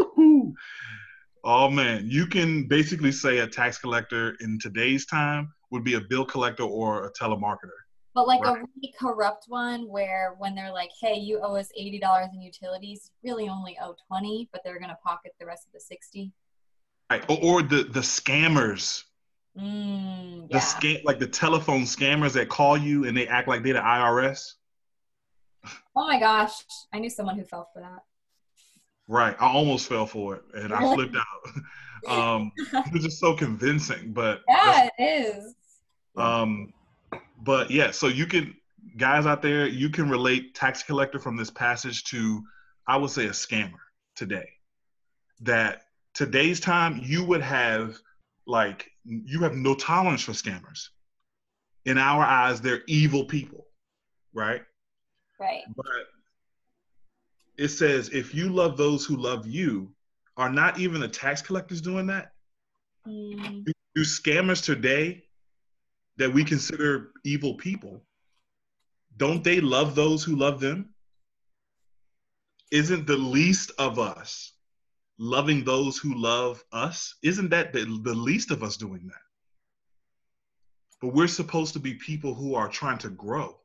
oh, man. You can basically say a tax collector in today's time would be a bill collector or a telemarketer. But like a really corrupt one where when they're like, hey, you owe us $80 in utilities, really only owe 20 but they're going to pocket the rest of the 60 Right. Or, or the, the scammers, Mm, the yeah. scam, like the telephone scammers that call you and they act like they're the IRS. oh my gosh. I knew someone who fell for that. Right. I almost fell for it and I flipped out. um, it was just so convincing, but Yeah, it is. Um, but yeah, so you can, guys out there, you can relate tax collector from this passage to, I would say, a scammer today. That today's time, you would have like, you have no tolerance for scammers. In our eyes, they're evil people, right? Right. But it says, if you love those who love you, are not even the tax collectors doing that? Mm, do scammers today that we consider evil people don't they love those who love them? Isn't the least of us loving those who love us? Isn't that the, the least of us doing that? But we're supposed to be people who are trying to grow.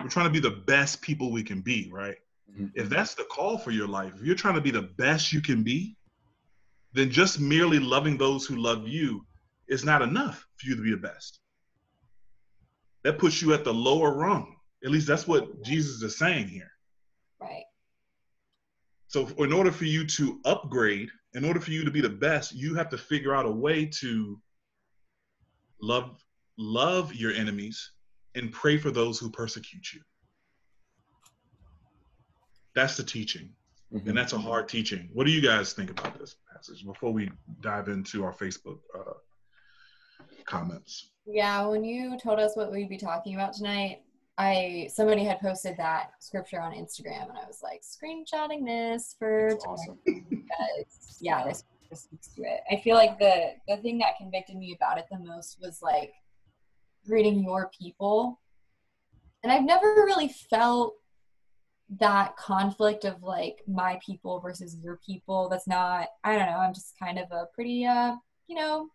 We're trying to be the best people we can be right Mhm. if that's the call for your life if you're trying to be the best you can be then just merely loving those who love you is not enough for you to be the best. That puts you at the lower rung. At least that's what Jesus is saying here. right. So, in order for you to upgrade, in order for you to be the best, you have to figure out a way to love love your enemies and pray for those who persecute you. That's the teaching. Mhm. and that's a hard teaching. What do you guys think about this passage before we dive into our Facebook uh, comments? Yeah, when you told us what we'd be talking about tonight, I somebody had posted that scripture on Instagram, and I was like screenshotting this for awesome. because yeah, this this speaks to it. I feel like the the thing that convicted me about it the most was like greeting your people, and I've never really felt that conflict of like my people versus your people. That's not. I don't know. I'm just kind of a pretty uh you know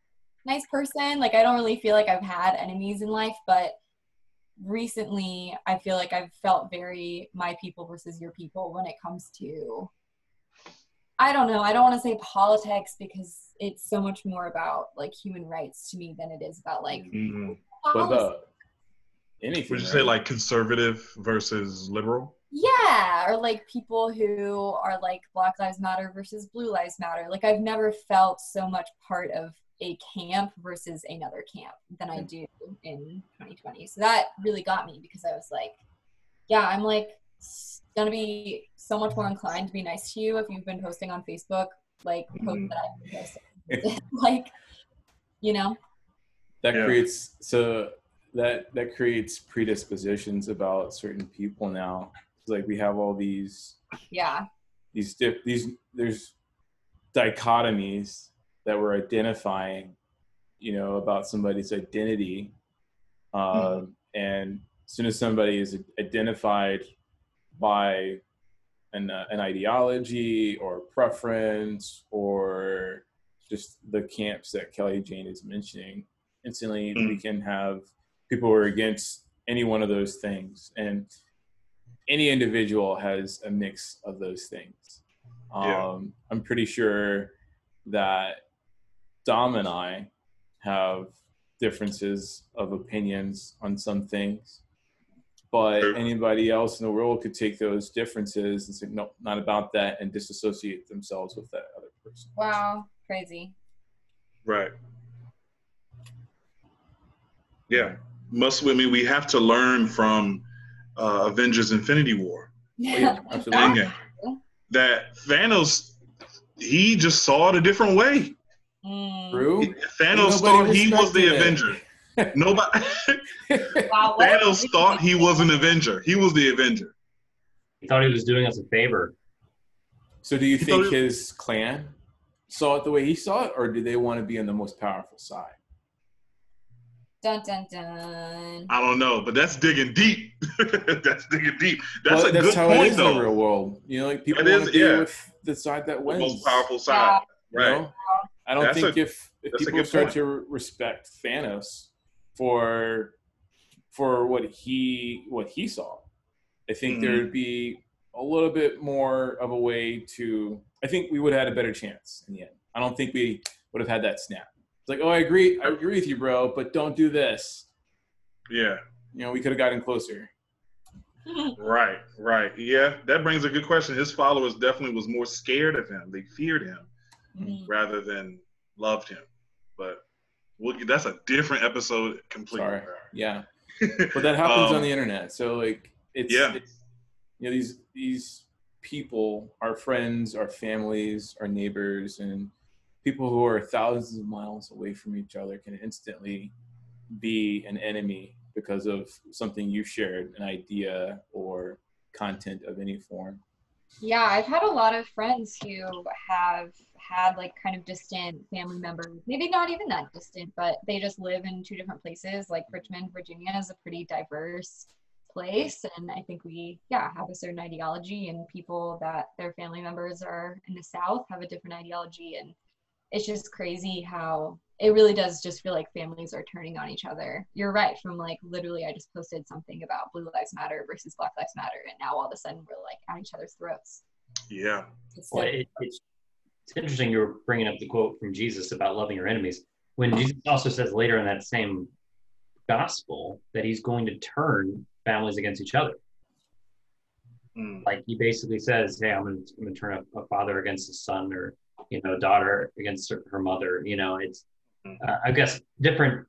nice person. Like I don't really feel like I've had enemies in life, but recently I feel like I've felt very my people versus your people when it comes to I don't know. I don't want to say politics because it's so much more about like human rights to me than it is about like Mm-hmm. But policy. uh, anything. Would you say like conservative versus liberal? Yeah, or like people who are like Black Lives Matter versus Blue Lives Matter. Like I've never felt so much part of a camp versus another camp than I do in 2020. So that really got me because I was like, yeah, I'm like gonna be so much more inclined to be nice to you if you've been posting on Facebook, like mm-hmm. that I've been posting. like, you know. That yeah. creates so that that creates predispositions about certain people now. It's like we have all these yeah these these there's dichotomies that we're identifying, you know, about somebody's identity. Um, mm-hmm. And as soon as somebody is identified by an, uh, an ideology or preference or just the camps that Kelly Jane is mentioning, instantly mm-hmm. we can have people who are against any one of those things. And any individual has a mix of those things. Yeah. Um, I'm pretty sure that Dom and I have differences of opinions on some things, but anybody else in the world could take those differences and say, no, not about that, and disassociate themselves with that other person. Wow, crazy. Right. Yeah. Must, I mean, we have to learn from uh, Avengers Infinity War. Yeah, absolutely. That Thanos, he just saw it a different way. Mm. True. Thanos thought he was the it. Avenger. Nobody. wow, Thanos thought he was an Avenger. He was the Avenger. He thought he was doing us a favor. So, do you he think his clan saw it the way he saw it, or do they want to be on the most powerful side? Dun dun dun. I don't know, but that's digging deep. that's digging deep. That's well, a that's good how point, it is though. in the real world. You know, like people want to be yeah. with the side that wins, the most powerful side. Yeah. Right. You know? I don't that's think a, if, if people start point. to respect Thanos for for what he what he saw, I think mm-hmm. there would be a little bit more of a way to. I think we would have had a better chance in the end. I don't think we would have had that snap. It's like, oh, I agree, I agree with you, bro, but don't do this. Yeah. You know, we could have gotten closer. right, right. Yeah, that brings a good question. His followers definitely was more scared of him. They feared him mm-hmm. rather than loved him. But we'll, that's a different episode completely. Sorry. Yeah. but that happens um, on the internet. So like it's, yeah. It's, you know, these these people, our friends, our families, our neighbors, and people who are thousands of miles away from each other can instantly be an enemy because of something you shared, an idea or content of any form. Yeah, I've had a lot of friends who have had like kind of distant family members, maybe not even that distant, but they just live in two different places. Like Richmond, Virginia is a pretty diverse place. And I think we, yeah, have a certain ideology, and people that their family members are in the South have a different ideology. And it's just crazy how it really does just feel like families are turning on each other. You're right. From like literally, I just posted something about Blue Lives Matter versus Black Lives Matter, and now all of a sudden we're like at each other's throats. Yeah. Well, it, it's, it's interesting you're bringing up the quote from Jesus about loving your enemies. When Jesus also says later in that same gospel that he's going to turn families against each other. Mm. Like he basically says, "Hey, I'm going to turn a, a father against his son, or you know, daughter against her, her mother." You know, it's Mm-hmm. uh, I guess different,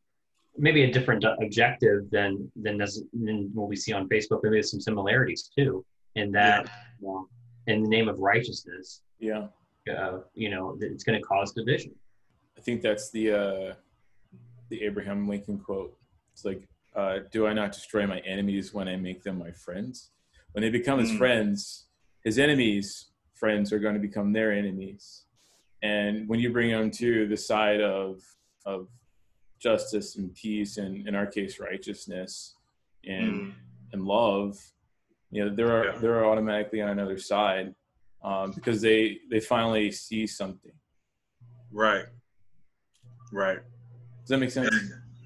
maybe a different objective than than, than what we see on Facebook. Maybe there's some similarities too in that, yeah. in the name of righteousness. Yeah. Uh, you know, it's going to cause division. I think that's the uh, the Abraham Lincoln quote. It's like, uh, "Do I not destroy my enemies when I make them my friends? When they become his mm. friends, his enemies' friends are going to become their enemies." And when you bring them to the side of of justice and peace and in our case righteousness and mm. and love you know they're yeah. they're automatically on another side um, because they they finally see something. Right. Right. Does that make sense?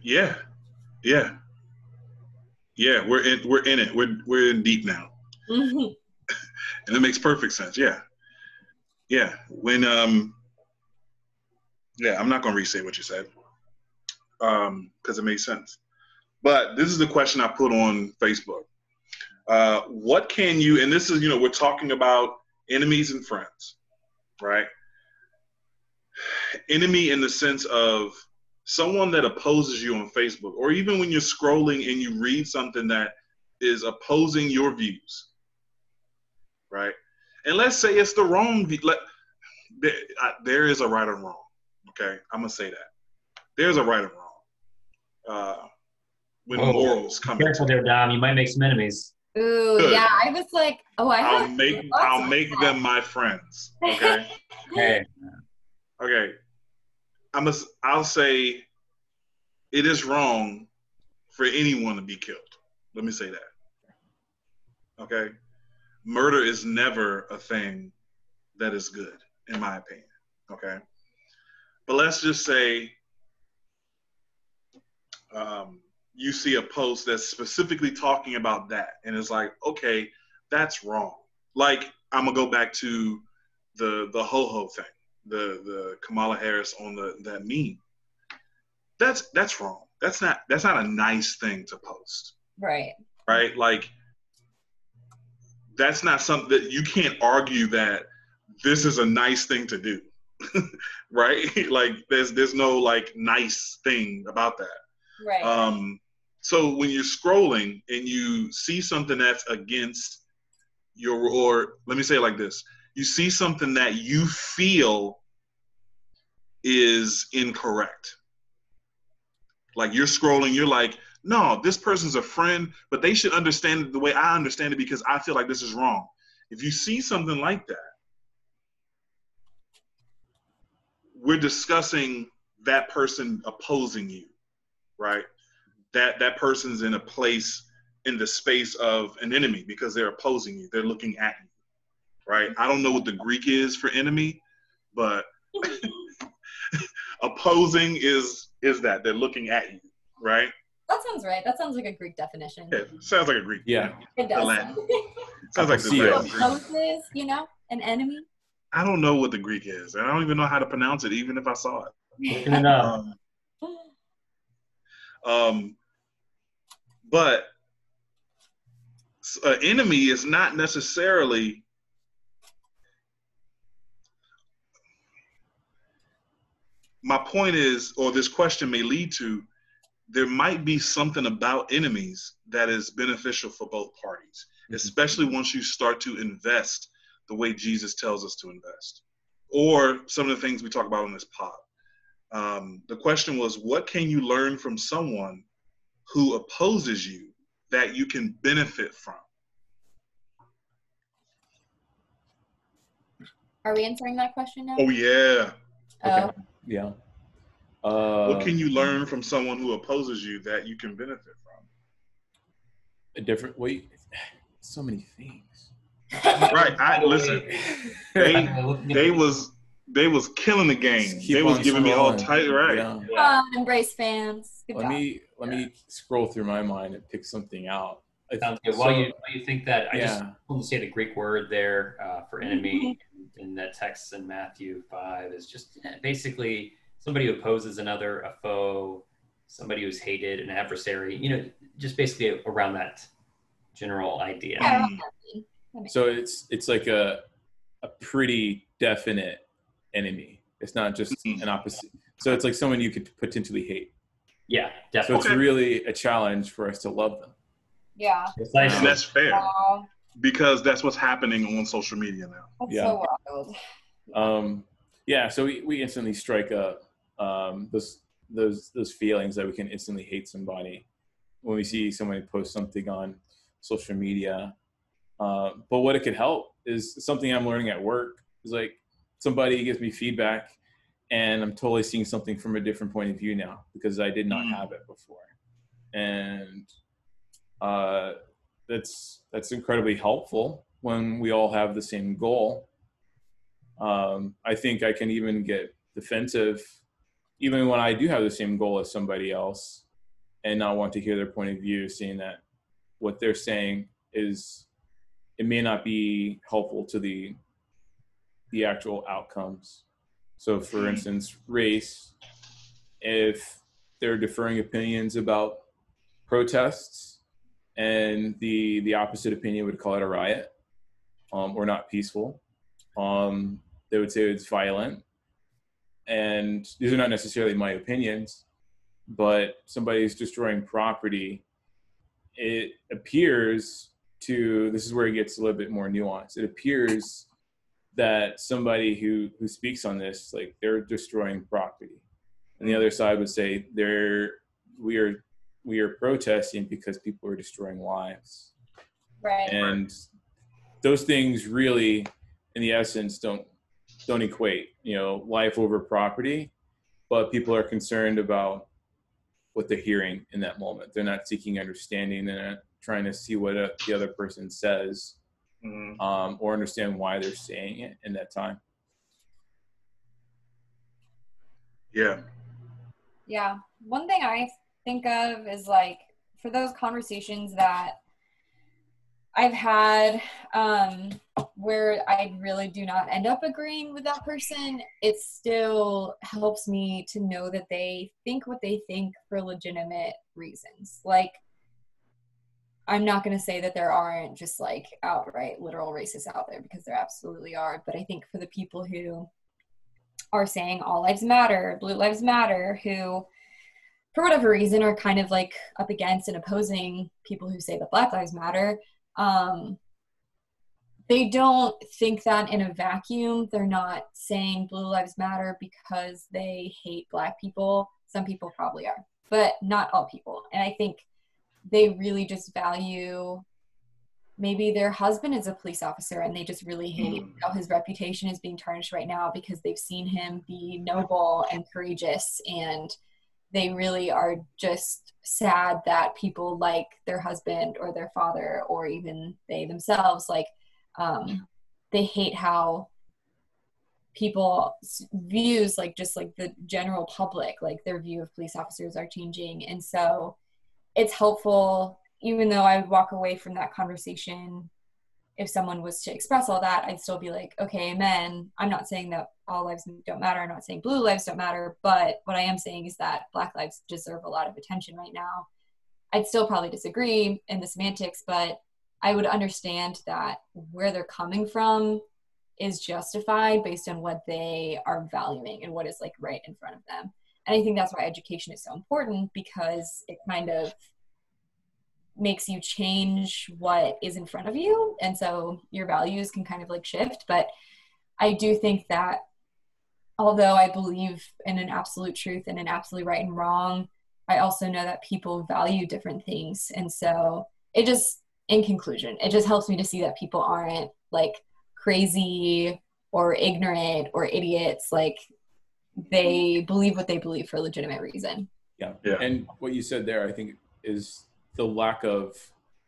Yeah. Yeah. Yeah we're in we're in it. We're we're in deep now. Mm-hmm. and it makes perfect sense. Yeah. Yeah. When um yeah, I'm not going to re-say what you said because um, it makes sense. But this is the question I put on Facebook. Uh, what can you? And this is, you know, we're talking about enemies and friends, right? Enemy in the sense of someone that opposes you on Facebook, or even when you're scrolling and you read something that is opposing your views, right? And let's say it's the wrong. Let, there, I, there is a right or wrong. Okay, I'm gonna say that there's a right and wrong. Uh, when Whoa. morals come. Careful into there, Dom. You might make some enemies. Ooh, Good. yeah. I was like, oh, I I'll have make I'll make that. them my friends. Okay. Hey, okay. I'm a, I'll say it is wrong for anyone to be killed. Let me say that. Okay. Murder is never a thing that is good, in my opinion. Okay. But let's just say um, you see a post that's specifically talking about that, and it's like, okay, that's wrong. Like I'm gonna go back to the the ho ho thing, the the Kamala Harris on the that meme. That's that's wrong. That's not that's not a nice thing to post, Right. right? Like that's not something that you can't argue that this is a nice thing to do, right? like there's there's no like nice thing about that. Right. Um, so when you're scrolling and you see something that's against your, or let me say it like this: you see something that you feel is incorrect. Like you're scrolling, you're like, no, this person's a friend, but they should understand it the way I understand it because I feel like this is wrong. If you see something like that, we're discussing that person opposing you right? That that person's in a place in the space of an enemy because they're opposing you. They're looking at you, right? I don't know what the Greek is for enemy, but opposing is is that they're looking at you, right? that sounds right. That sounds like a Greek definition. Yeah, sounds like a Greek. Yeah. It does. Latin. Sounds like the Latin Greek. Opposes, you know, an enemy. I don't know what the Greek is, and I don't even know how to pronounce it, even if I saw it. Um, Um, but an enemy is not necessarily my point is or this question may lead to there might be something about enemies that is beneficial for both parties especially once you start to invest the way jesus tells us to invest or some of the things we talk about on this pod um, the question was what can you learn from someone who opposes you that you can benefit from Are we answering that question now? oh yeah Oh, Yeah. Uh, what can you learn from someone who opposes you that you can benefit from a different way? So many things. Right i listen they they was they was killing the game they was on giving me all tight right Yeah. Come on, embrace fans. Good Let job. me let me scroll through my mind and pick something out. I th- Sounds good. While you while you think that, I just yeah. want to say the Greek word there uh, for enemy in that text in Matthew five is just basically somebody who opposes another, a foe, somebody who's hated, an adversary. You know, just basically around that general idea. Yeah. So it's it's like a a pretty definite enemy. It's not just Mhm. an opposite. So it's like someone you could potentially hate. Yeah, definitely. So it's Okay. really a challenge for us to love them. yeah. Precisely. and that's fair Wow. because that's what's happening on social media now That's Yeah. so wild. Um, yeah, so we, we instantly strike up um, those those those feelings that we can instantly hate somebody when we see somebody post something on social media. Uh, but what it could help is something I'm learning at work is like somebody gives me feedback and I'm totally seeing something from a different point of view now because I did not Mm. have it before. And uh, that's that's incredibly helpful when we all have the same goal. Um, I think I can even get defensive, even when I do have the same goal as somebody else, and not want to hear their point of view, seeing that what they're saying is it may not be helpful to the the actual outcomes. So, for instance, race, if they're deferring opinions about protests and the the opposite opinion would call it a riot um, or not peaceful. Um, they would say it's violent, and these are not necessarily my opinions, but somebody's destroying property. It appears to this is where it gets a little bit more nuanced. It appears that somebody who who speaks on this like they're destroying property, and the other side would say they're we are we are protesting because people are destroying lives. Right. And those things really, in the essence, don't don't equate. You know, life over property, but people are concerned about what they're hearing in that moment. They're not seeking understanding. They're not trying to see what a, the other person says Mhm. um, or understand why they're saying it in that time. Yeah. Yeah. One thing I think of is like for those conversations that I've had um, where I really do not end up agreeing with that person, it still helps me to know that they think what they think for legitimate reasons. Like, I'm not going to say that there aren't just like outright literal racists out there because there absolutely are. But I think for the people who are saying all lives matter, blue lives matter, who for whatever reason are kind of like up against and opposing people who say that black lives matter um, they don't think that in a vacuum they're not saying blue lives matter because they hate black people some people probably are but not all people and i think they really just value maybe their husband is a police officer and they just really hate Mm. how his reputation is being tarnished right now because they've seen him be noble and courageous and they really are just sad that people like their husband or their father or even they themselves like um, they hate how people views like just like the general public like their view of police officers are changing and so it's helpful even though i would walk away from that conversation if someone was to express all that i'd still be like okay amen. I'm not saying that all lives don't matter. I'm not saying blue lives don't matter but what i am saying is that black lives deserve a lot of attention right now. I'd still probably disagree in the semantics but i would understand that where they're coming from is justified based on what they are valuing and what is like right in front of them and i think that's why education is so important because it kind of makes you change what is in front of you. And so your values can kind of like shift. But i do think that although i believe in an absolute truth and an absolute right and wrong i also know that people value different things. And so it just in conclusion it just helps me to see that people aren't like crazy or ignorant or idiots. Like they believe what they believe for a legitimate reason Yeah. Yeah. And what you said there, I think, is the lack of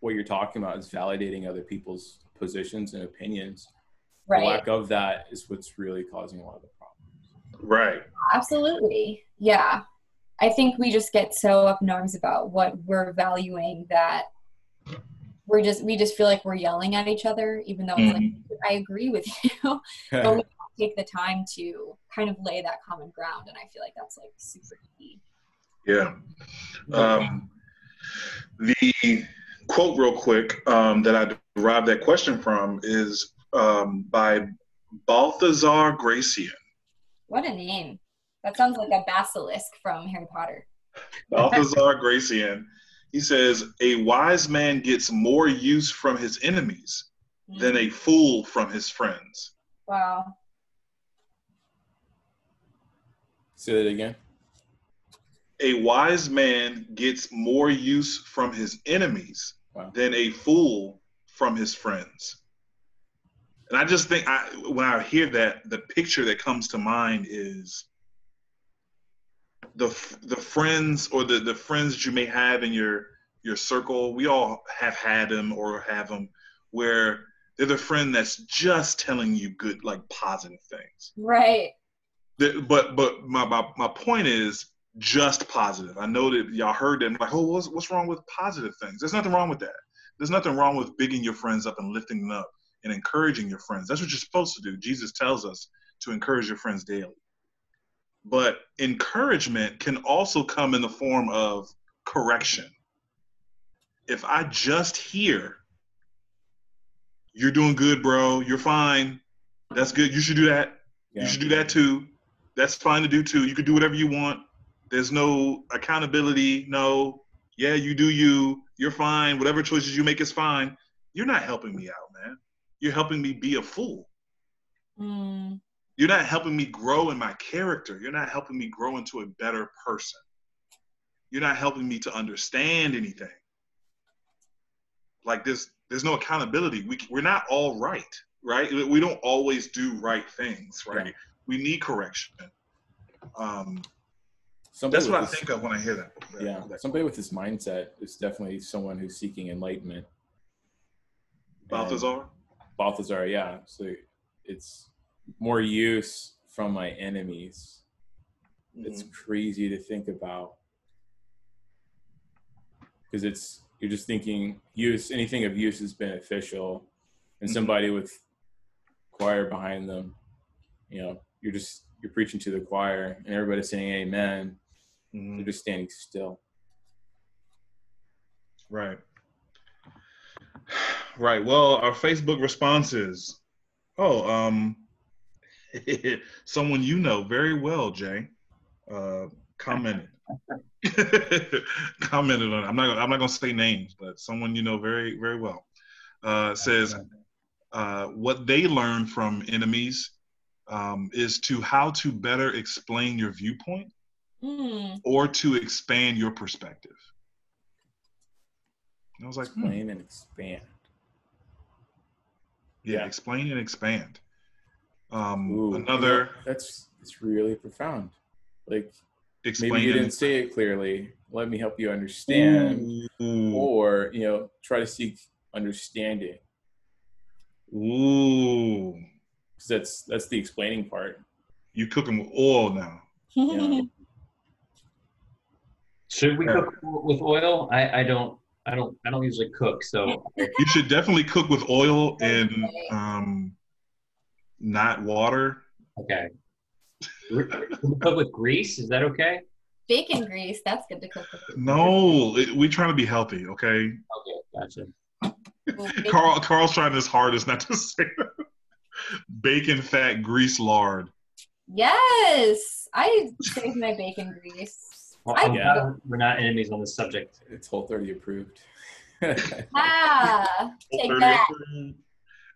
what you're talking about is validating other people's positions and opinions. The lack of that is what's really causing a lot of the problems. Right. Absolutely. Yeah. I think we just get so up in arms about what we're valuing that we're just we just feel like we're yelling at each other even though it's like mm-hmm. I agree with you. but we don't take the time to kind of lay that common ground and I feel like that's like super key. Yeah. Um, the quote, real quick, um, that I derived that question from is um, by Balthazar Gracian. What a name. That sounds like a basilisk from Harry Potter. Balthazar Gracian. He says, A wise man gets more use from his enemies than a fool from his friends. Wow. Say that again. A wise man gets more use from his enemies Wow. than a fool from his friends. And I just think I when I hear that, the picture that comes to mind is the the friends or the the friends that you may have in your your circle. We all have had them or have them where they're the friend that's just telling you good like positive things. Right. The- but but my, my my point is just positive. I know that y'all heard that and like, oh, what's what's wrong with positive things? There's nothing wrong with that. There's nothing wrong with bigging your friends up and lifting them up and encouraging your friends. That's what you're supposed to do. Jesus tells us to encourage your friends daily. But encouragement can also come in the form of correction. if I just hear, you're doing good, bro, you're fine, that's good, you should do that, Yeah. you should do that too, that's fine to do too, you can do whatever you want, there's no accountability, no, yeah, you do you, you're fine, whatever choices you make is fine, you're not helping me out, man. You're helping me be a fool. Mm, You're not helping me grow in my character. You're not helping me grow into a better person. You're not helping me to understand anything. Like this, there's no accountability. We, we're not all right, right? We don't always do right things, right? Yeah. We need correction. Um, Somebody that's what I this- think of when I hear that. that- Yeah, that- somebody with this mindset is definitely someone who's seeking enlightenment. Balthazar. Balthazar, yeah. So it's more use from my enemies. It's Mhm. crazy to think about because it's you're just thinking use anything of use is beneficial, and Mhm. somebody with choir behind them, you know, you're just you're preaching to the choir, and everybody's saying amen. Mhm. They're just standing still. Right. Right. Well, our Facebook responses. Oh, um, someone you know very well, Jay, uh, commented. commented on. I'm not. I'm not gonna say names, but someone you know very, very well uh, says uh, what they learn from enemies um, is to how to better explain your viewpoint mm, or to expand your perspective. And I was like, hmm. Explain and expand. Yeah, Yeah. explain and expand. Um, Ooh, another that's it's really profound. Like explain. maybe you didn't say it clearly. Let me help you understand, Ooh. or you know, try to seek understanding. Ooh. 'Cause that's that's the explaining part. You cooking with oil now. Yeah. Should we cook with oil? I, I don't I don't I don't usually cook, so You should definitely cook with oil and um, not water. okay. Can cook with grease? Is that okay? Bacon grease, that's good to cook with. No, it, we trying to be healthy, okay? Okay, gotcha. Carl, Carl's trying his hardest not to say that. Bacon, fat, grease, lard. Yes, I save my bacon grease. Well, I Yeah. glad we're not enemies on this subject. It's whole 30 approved. Ah, take that. approved.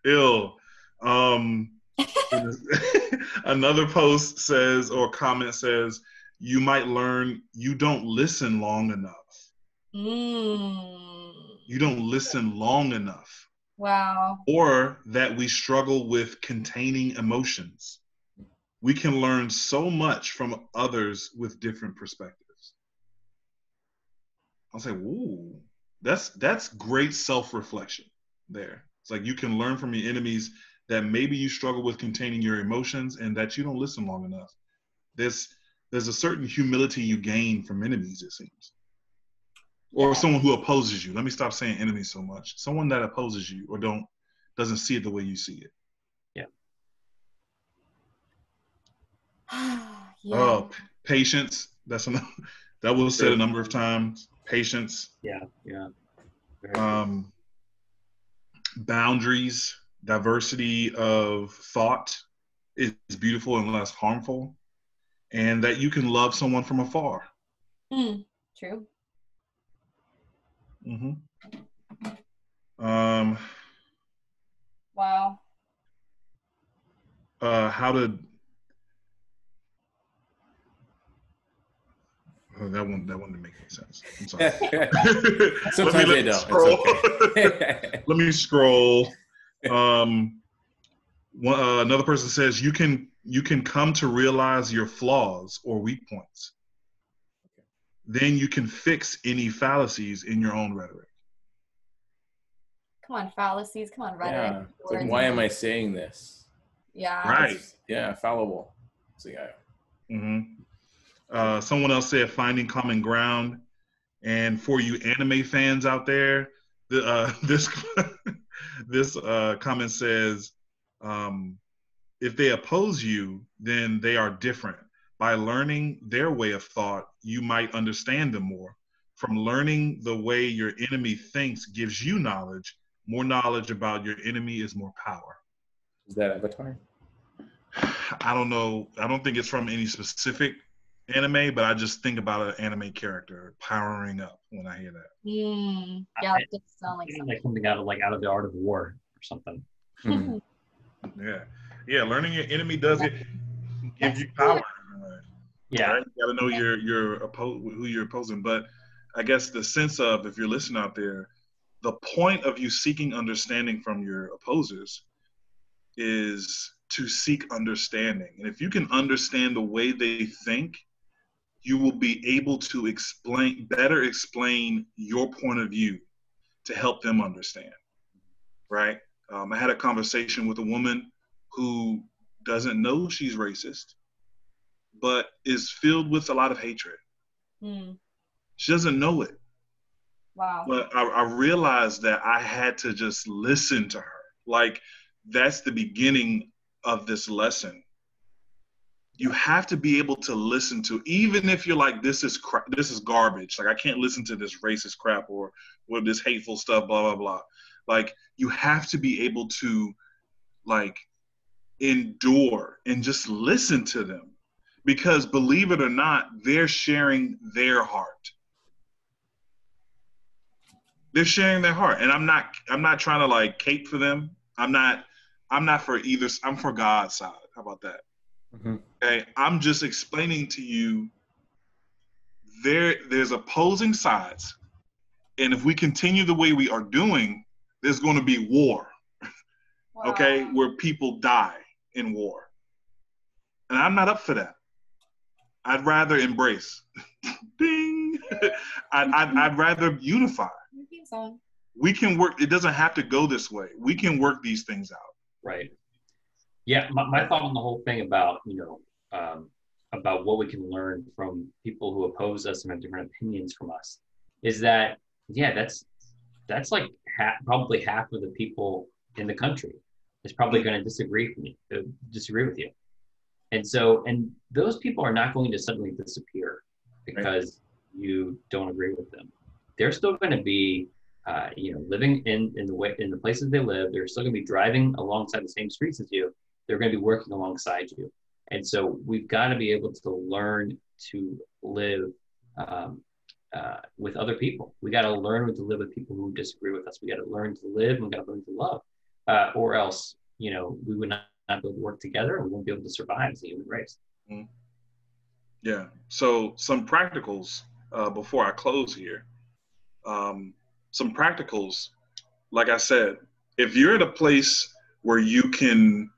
Ill. Um, another post says or comment says you might learn you don't listen long enough. Mm, You don't listen long enough, wow. or that we struggle with containing emotions. We can learn so much from others with different perspectives. I'll say, ooh, that's that's great self-reflection there. It's like you can learn from your enemies that maybe you struggle with containing your emotions and that you don't listen long enough. There's there's a certain humility you gain from enemies, it seems. Or Yeah. someone who opposes you. Let me stop saying enemy so much. Someone that opposes you or don't doesn't see it the way you see it. yeah. Oh, p- patience. That's enough. That was said a number of times. Patience. Yeah, yeah. Very good. um, boundaries, diversity of thought is beautiful and less harmful, and that you can love someone from afar. Mm, true. Hmm Um, Wow. uh, how did Oh, that one, that one didn't make any sense. I'm sorry. Sometimes let me, they let me don't. Scroll. okay. let me scroll. Um, one, uh, another person says you can you can come to realize your flaws or weak points. Then you can fix any fallacies in your own rhetoric. Come on, fallacies. Come on, rhetoric. yeah. Like, why am I saying this? Yeah. Right. Yeah, fallible. So yeah. hmm Uh, someone else said finding common ground, and for you anime fans out there, the, uh, this this uh, comment says, um, if they oppose you, then they are different. By learning their way of thought, you might understand them more. from learning the way your enemy thinks gives you knowledge. More knowledge about your enemy is more power. Is that Avatar? I don't know. I don't think it's from any specific anime, but I just think about an anime character powering up when I hear that. Mm, yeah, I- that does sound like Like something. something out of like out of the art of war or something. Mhm. Yeah, yeah. Learning your enemy does it give you power. Yeah. Right? You got to know your your oppo- who you're opposing. But I guess the sense of if you're listening out there, the point of you seeking understanding from your opposers is to seek understanding. And if you can understand the way they think, you will be able to explain better explain your point of view to help them understand. Right? Um, I had a conversation with a woman who doesn't know she's racist, but is filled with a lot of hatred. Mm, She doesn't know it. wow. But I, I realized that I had to just listen to her. Like, that's the beginning of this lesson. You have to be able to listen to, even if you're like, this is crap, this is garbage. Like, I can't listen to this racist crap or or this hateful stuff. Blah blah blah. Like, you have to be able to, like, endure and just listen to them, because believe it or not, they're sharing their heart. They're sharing their heart. And i'm not i'm not trying to like cape for them. I'm not i'm not for either i'm for god's side. How about that? Mhm. okay? I'm just explaining to you there there's opposing sides. And if we continue the way we are doing there's going to be war. Okay? Where people die in war. And i'm not up for that i'd rather embrace. Ding. I'd, I'd, I'd rather unify we can work it doesn't have to go this way. We can work these things out. Right. Yeah, my, my thought on the whole thing about you know um, about what we can learn from people who oppose us and have different opinions from us is that yeah, that's that's like half, probably half of the people in the country is probably going to disagree with me, uh, disagree with you, and so and those people are not going to suddenly disappear because you don't agree with them. They're still going to be uh, you know, living in in the way in the places they live, they're still going to be driving alongside the same streets as you. They're going to be working alongside you, and so we've got to be able to learn to live um, uh, with other people. We got to learn to live with people who disagree with us. We got to learn to live. and We got to learn to love, uh, or else you know we would not, not be able to work together, and we won't be able to survive as a human race. yeah. So some practicals uh, before i close here um, some practicals like i said if you're at a place where you can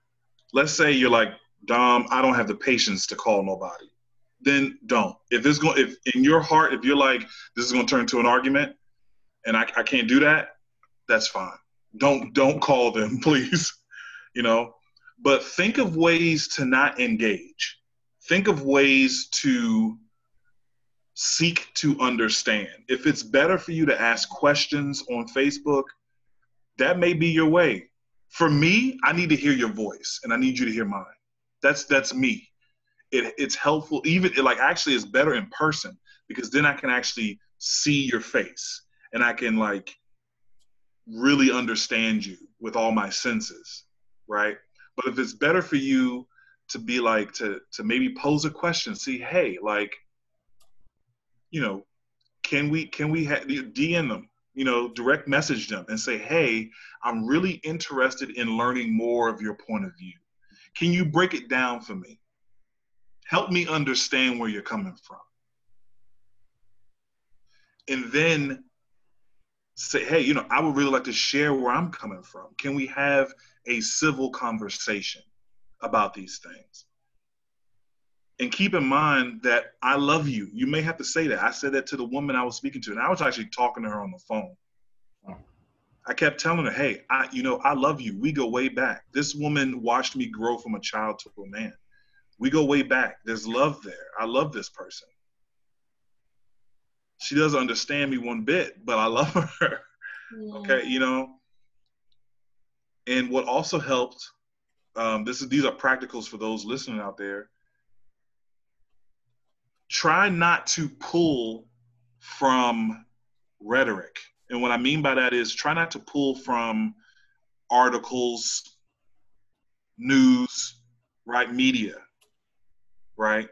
let's say you're like dom i don't have the patience to call nobody then don't. If it's going if in your heart if you're like this is going to turn into an argument and I, I can't do that that's fine. Don't don't call them please. You know but think of ways to not engage. Think of ways to seek to understand. If it's better for you to ask questions on facebook that may be your way. For me i need to hear your voice and i need you to hear mine. That's that's me. It, it's helpful even it like actually it's better in person because then i can actually see your face and i can like really understand you with all my senses right but if it's better for you to be like to to maybe pose a question see hey like you know can we can we ha- dm them you know direct message them and say hey i'm really interested in learning more of your point of view. Can you break it down for me? Help me understand where you're coming from. And then say hey you know i would really like to share where i'm coming from. Can we have a civil conversation about these things and keep in mind that I love you. You may have to say that. I said that to the woman I was speaking to, and I was actually talking to her on the phone. I kept telling her, "Hey, I, you know, I love you. We go way back. This woman watched me grow from a child to a man. We go way back. There's love there. I love this person. She doesn't understand me one bit, but I love her. okay, you know. And what also helped, um, this is these are practicals for those listening out there try not to pull from rhetoric. And what I mean by that is try not to pull from articles, news, right? Media, right?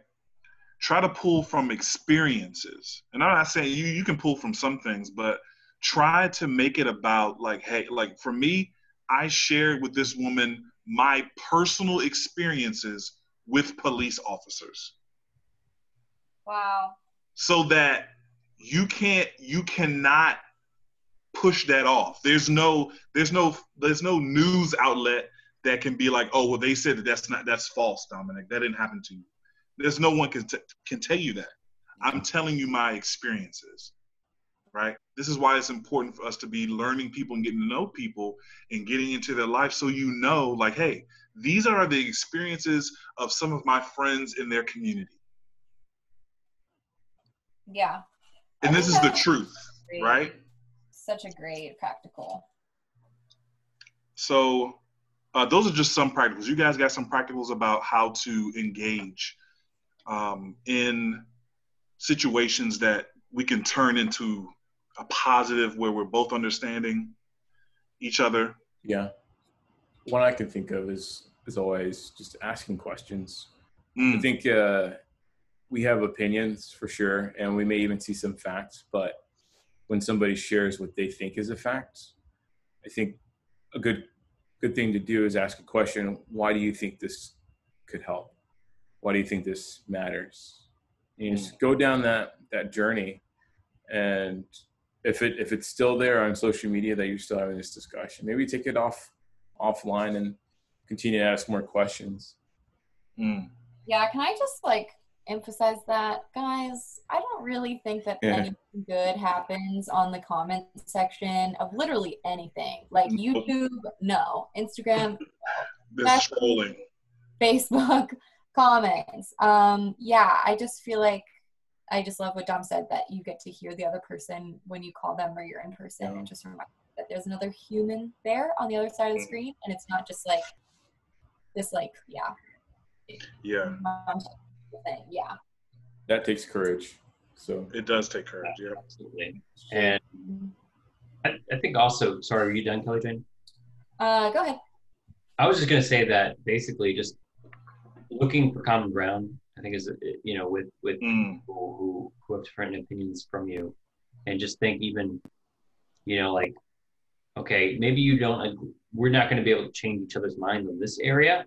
Try to pull from experiences. And I'm not saying you, you can pull from some things, but try to make it about like, hey, like for me, I shared with this woman my personal experiences with police officers. Wow. So that you can't you cannot push that off. There's no there's no there's no news outlet that can be like, oh well, they said that that's not that's false, Dominic. That didn't happen to you. There's no one can t- can tell you that. I'm mm-hmm. telling you my experiences, right? This is why it's important for us to be learning people and getting to know people and getting into their life, so you know, like, hey, these are the experiences of some of my friends in their community. Yeah. And this is the truth, great. right? Such a great practical. So, uh, those are just some practicals. You guys got some practicals about how to engage um, in situations that we can turn into a positive where we're both understanding each other. Yeah. One I can think of is is always just asking questions. Mm. I think uh, we have opinions for sure, and we may even see some facts. But when somebody shares what they think is a fact, I think a good good thing to do is ask a question: Why do you think this could help? Why do you think this matters? And just mm. go down that that journey, and if it if it's still there on social media that you're still having this discussion, maybe take it off offline and continue to ask more questions. Mm. Yeah, can I just like emphasize that, guys. I don't really think that yeah. anything good happens on the comment section of literally anything. Like YouTube, no. Instagram, no. trolling. Facebook comments. Um, yeah, I just feel like I just love what Dom said that you get to hear the other person when you call them or you're in person yeah. and just remember that there's another human there on the other side of the mm. screen and it's not just like this like yeah yeah thing. Yeah. That takes courage. So it does take courage. Yeah. Absolutely. And I, I think also, sorry, are you done, Kelly Jane? Uh, go ahead. I was just going to say that basically just looking for common ground, I think is, you know, with, with mm. people who, who have different opinions from you and just think even, you know, like, okay, maybe you don't, we're not going to be able to change each other's minds in this area,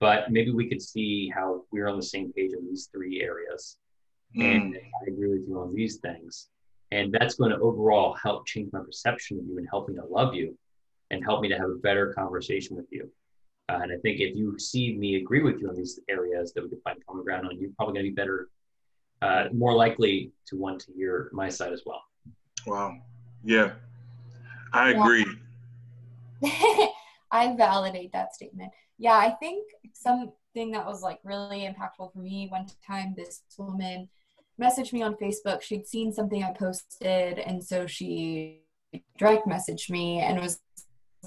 but maybe we could see how we're on the same page in these three areas. Mm. And I agree with you on these things. And that's going to overall help change my perception of you and help me to love you and help me to have a better conversation with you. Uh, and I think if you see me agree with you on these areas that we can find common ground on, you're probably going to be better, uh, more likely to want to hear my side as well. Wow. Yeah, I agree. I validate that statement yeah, I think something that was like really impactful for me one time, this woman messaged me on Facebook. She'd seen something I posted, and so she direct messaged me and was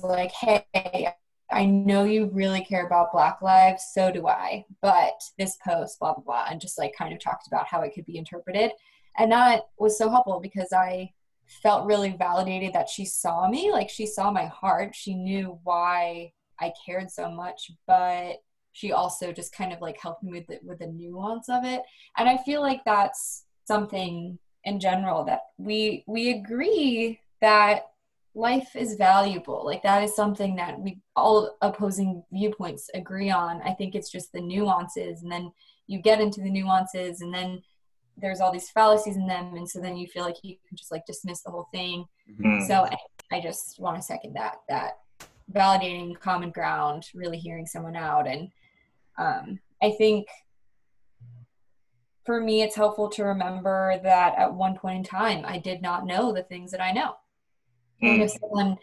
like, Hey, I know you really care about Black lives, so do I. But this post, blah, blah, blah, and just like kind of talked about how it could be interpreted. And that was so helpful because I felt really validated that she saw me. Like she saw my heart. She knew why I cared so much, but she also just kind of like helped me with the, with the nuance of it. And I feel like that's something in general that we we agree that life is valuable. Like that is something that we all opposing viewpoints agree on. I think it's just the nuances and then you get into the nuances and then there's all these fallacies in them and so then you feel like you can just like dismiss the whole thing. Mm-hmm. So I, I just want to second that that validating common ground, really hearing someone out. And um, I think for me, it's helpful to remember that at one point in time, I did not know the things that I know. Mm. If someone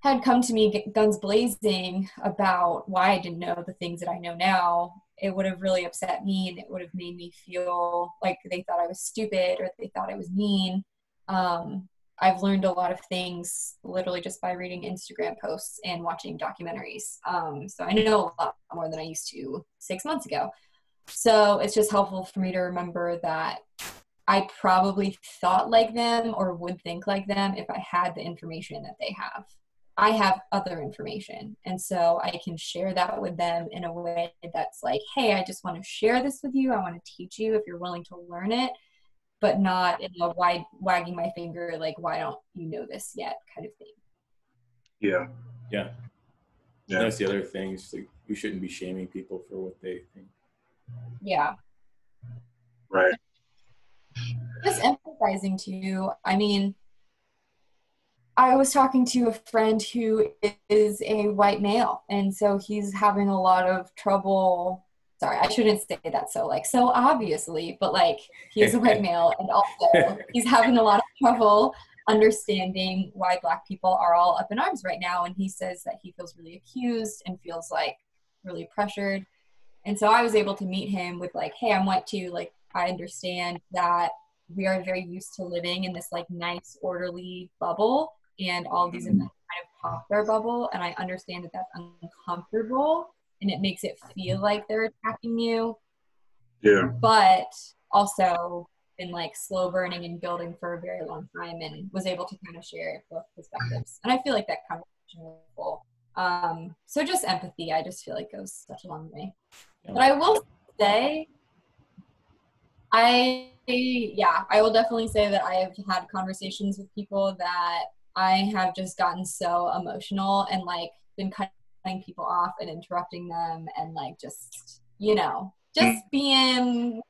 had come to me guns blazing about why I didn't know the things that I know now, it would have really upset me and it would have made me feel like they thought I was stupid or they thought I was mean. Um, I've learned a lot of things literally just by reading Instagram posts and watching documentaries. Um, so I know a lot more than I used to six months ago. So it's just helpful for me to remember that I probably thought like them or would think like them if I had the information that they have. I have other information. And so I can share that with them in a way that's like, hey, I just want to share this with you. I want to teach you if you're willing to learn it, but not in a wide wagging my finger, like, why don't you know this yet kind of thing. Yeah. Yeah. Yeah. That's the other thing. Is like we shouldn't be shaming people for what they think. Yeah. Right. Just emphasizing to you, I mean, I was talking to a friend who is a white male, and so he's having a lot of trouble. Sorry, I shouldn't say that so like so obviously, but like he is a white male, and also he's having a lot of trouble understanding why Black people are all up in arms right now. And he says that he feels really accused and feels like really pressured. And so I was able to meet him with like, hey, I'm white too. Like I understand that we are very used to living in this like nice orderly bubble and all these events kind of pop their bubble and i understand that that's uncomfortable and it makes it feel like they're attacking you. Yeah. but also been like slow burning and building for a very long time and was able to kind of share both perspectives. And i feel like that conversation was full um, so just empathy i just feel like goes such a long way. But i will say I yeah, I will definitely say that I have had conversations with people that I have just gotten so emotional and like been cutting people off and interrupting them and like just you know just being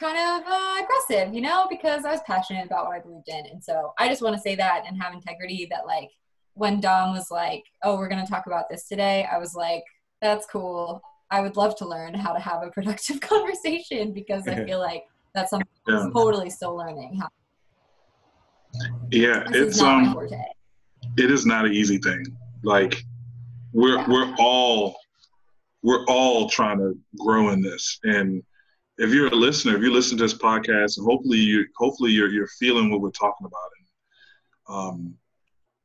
kind of uh, aggressive, you know, because I was passionate about what I believed in, and so I just want to say that and have integrity. That like when Dom was like, "Oh, we're gonna talk about this today," I was like, "That's cool." I would love to learn how to have a productive conversation because I feel like that's something Yeah. Totally still learning. How Yeah. this It's um it is not an easy thing. Like we're Yeah. we're all we're all trying to grow in this. And if you're a listener, if you listen to this podcast, and hopefully you hopefully you're you're feeling what we're talking about, and um,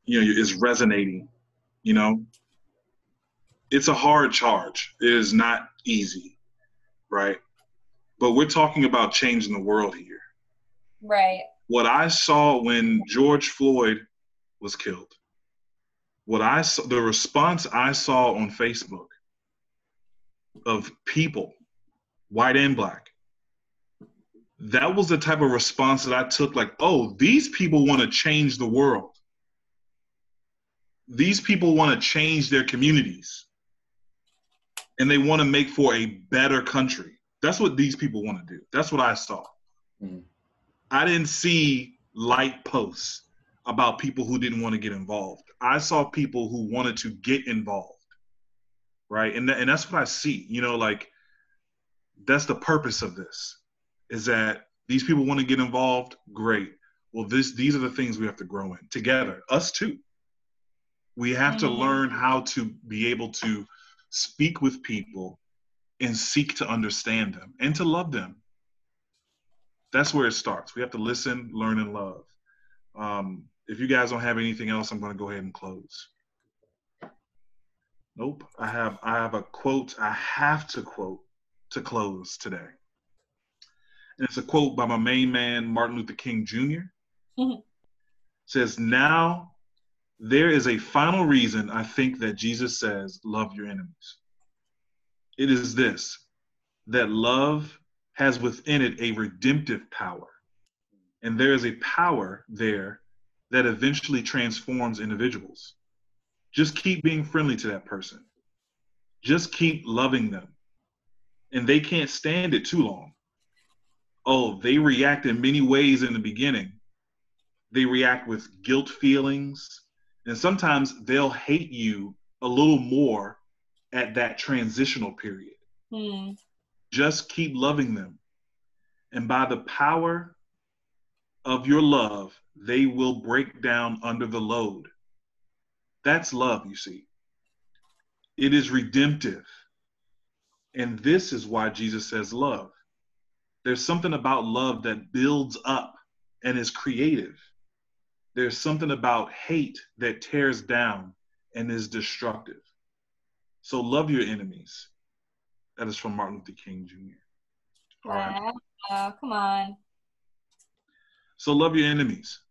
you know, it's resonating. You know, it's a hard charge. It is not easy, right? But we're talking about changing the world here. Right. What I saw when George Floyd was killed, what I saw, the response I saw on Facebook of people, white and black, that was the type of response that I took like, oh, these people want to change the world. These people want to change their communities. And they want to make for a better country. That's what these people want to do. That's what I saw. Mhm. I didn't see light posts about people who didn't want to get involved. I saw people who wanted to get involved, right? And th- and that's what I see. You know, like that's the purpose of this, is that these people want to get involved. Great. Well, this these are the things we have to grow in together. Us too. We have to Mhm. learn how to be able to speak with people and seek to understand them and to love them that's where it starts. We have to listen, learn, and love. Um, if you guys don't have anything else, I'm going to go ahead and close. Nope. I have I have a quote I have to quote to close today. And it's a quote by my main man Martin Luther King Jr. Mhm. says, "Now there is a final reason I think that Jesus says, love your enemies. It is this that love has within it a redemptive power. And there is a power there that eventually transforms individuals. Just keep being friendly to that person. Just keep loving them. And they can't stand it too long. Oh, they react in many ways in the beginning. They react with guilt feelings. And sometimes they'll hate you a little more at that transitional period Hmm. just keep loving them. And by the power of your love, they will break down under the load. That's love, you see. It is redemptive. And this is why Jesus says love. There's something about love that builds up and is creative. There's something about hate that tears down and is destructive. So love your enemies. That is from Martin Luther King Jr. All right. Wow. Come on. So love your enemies.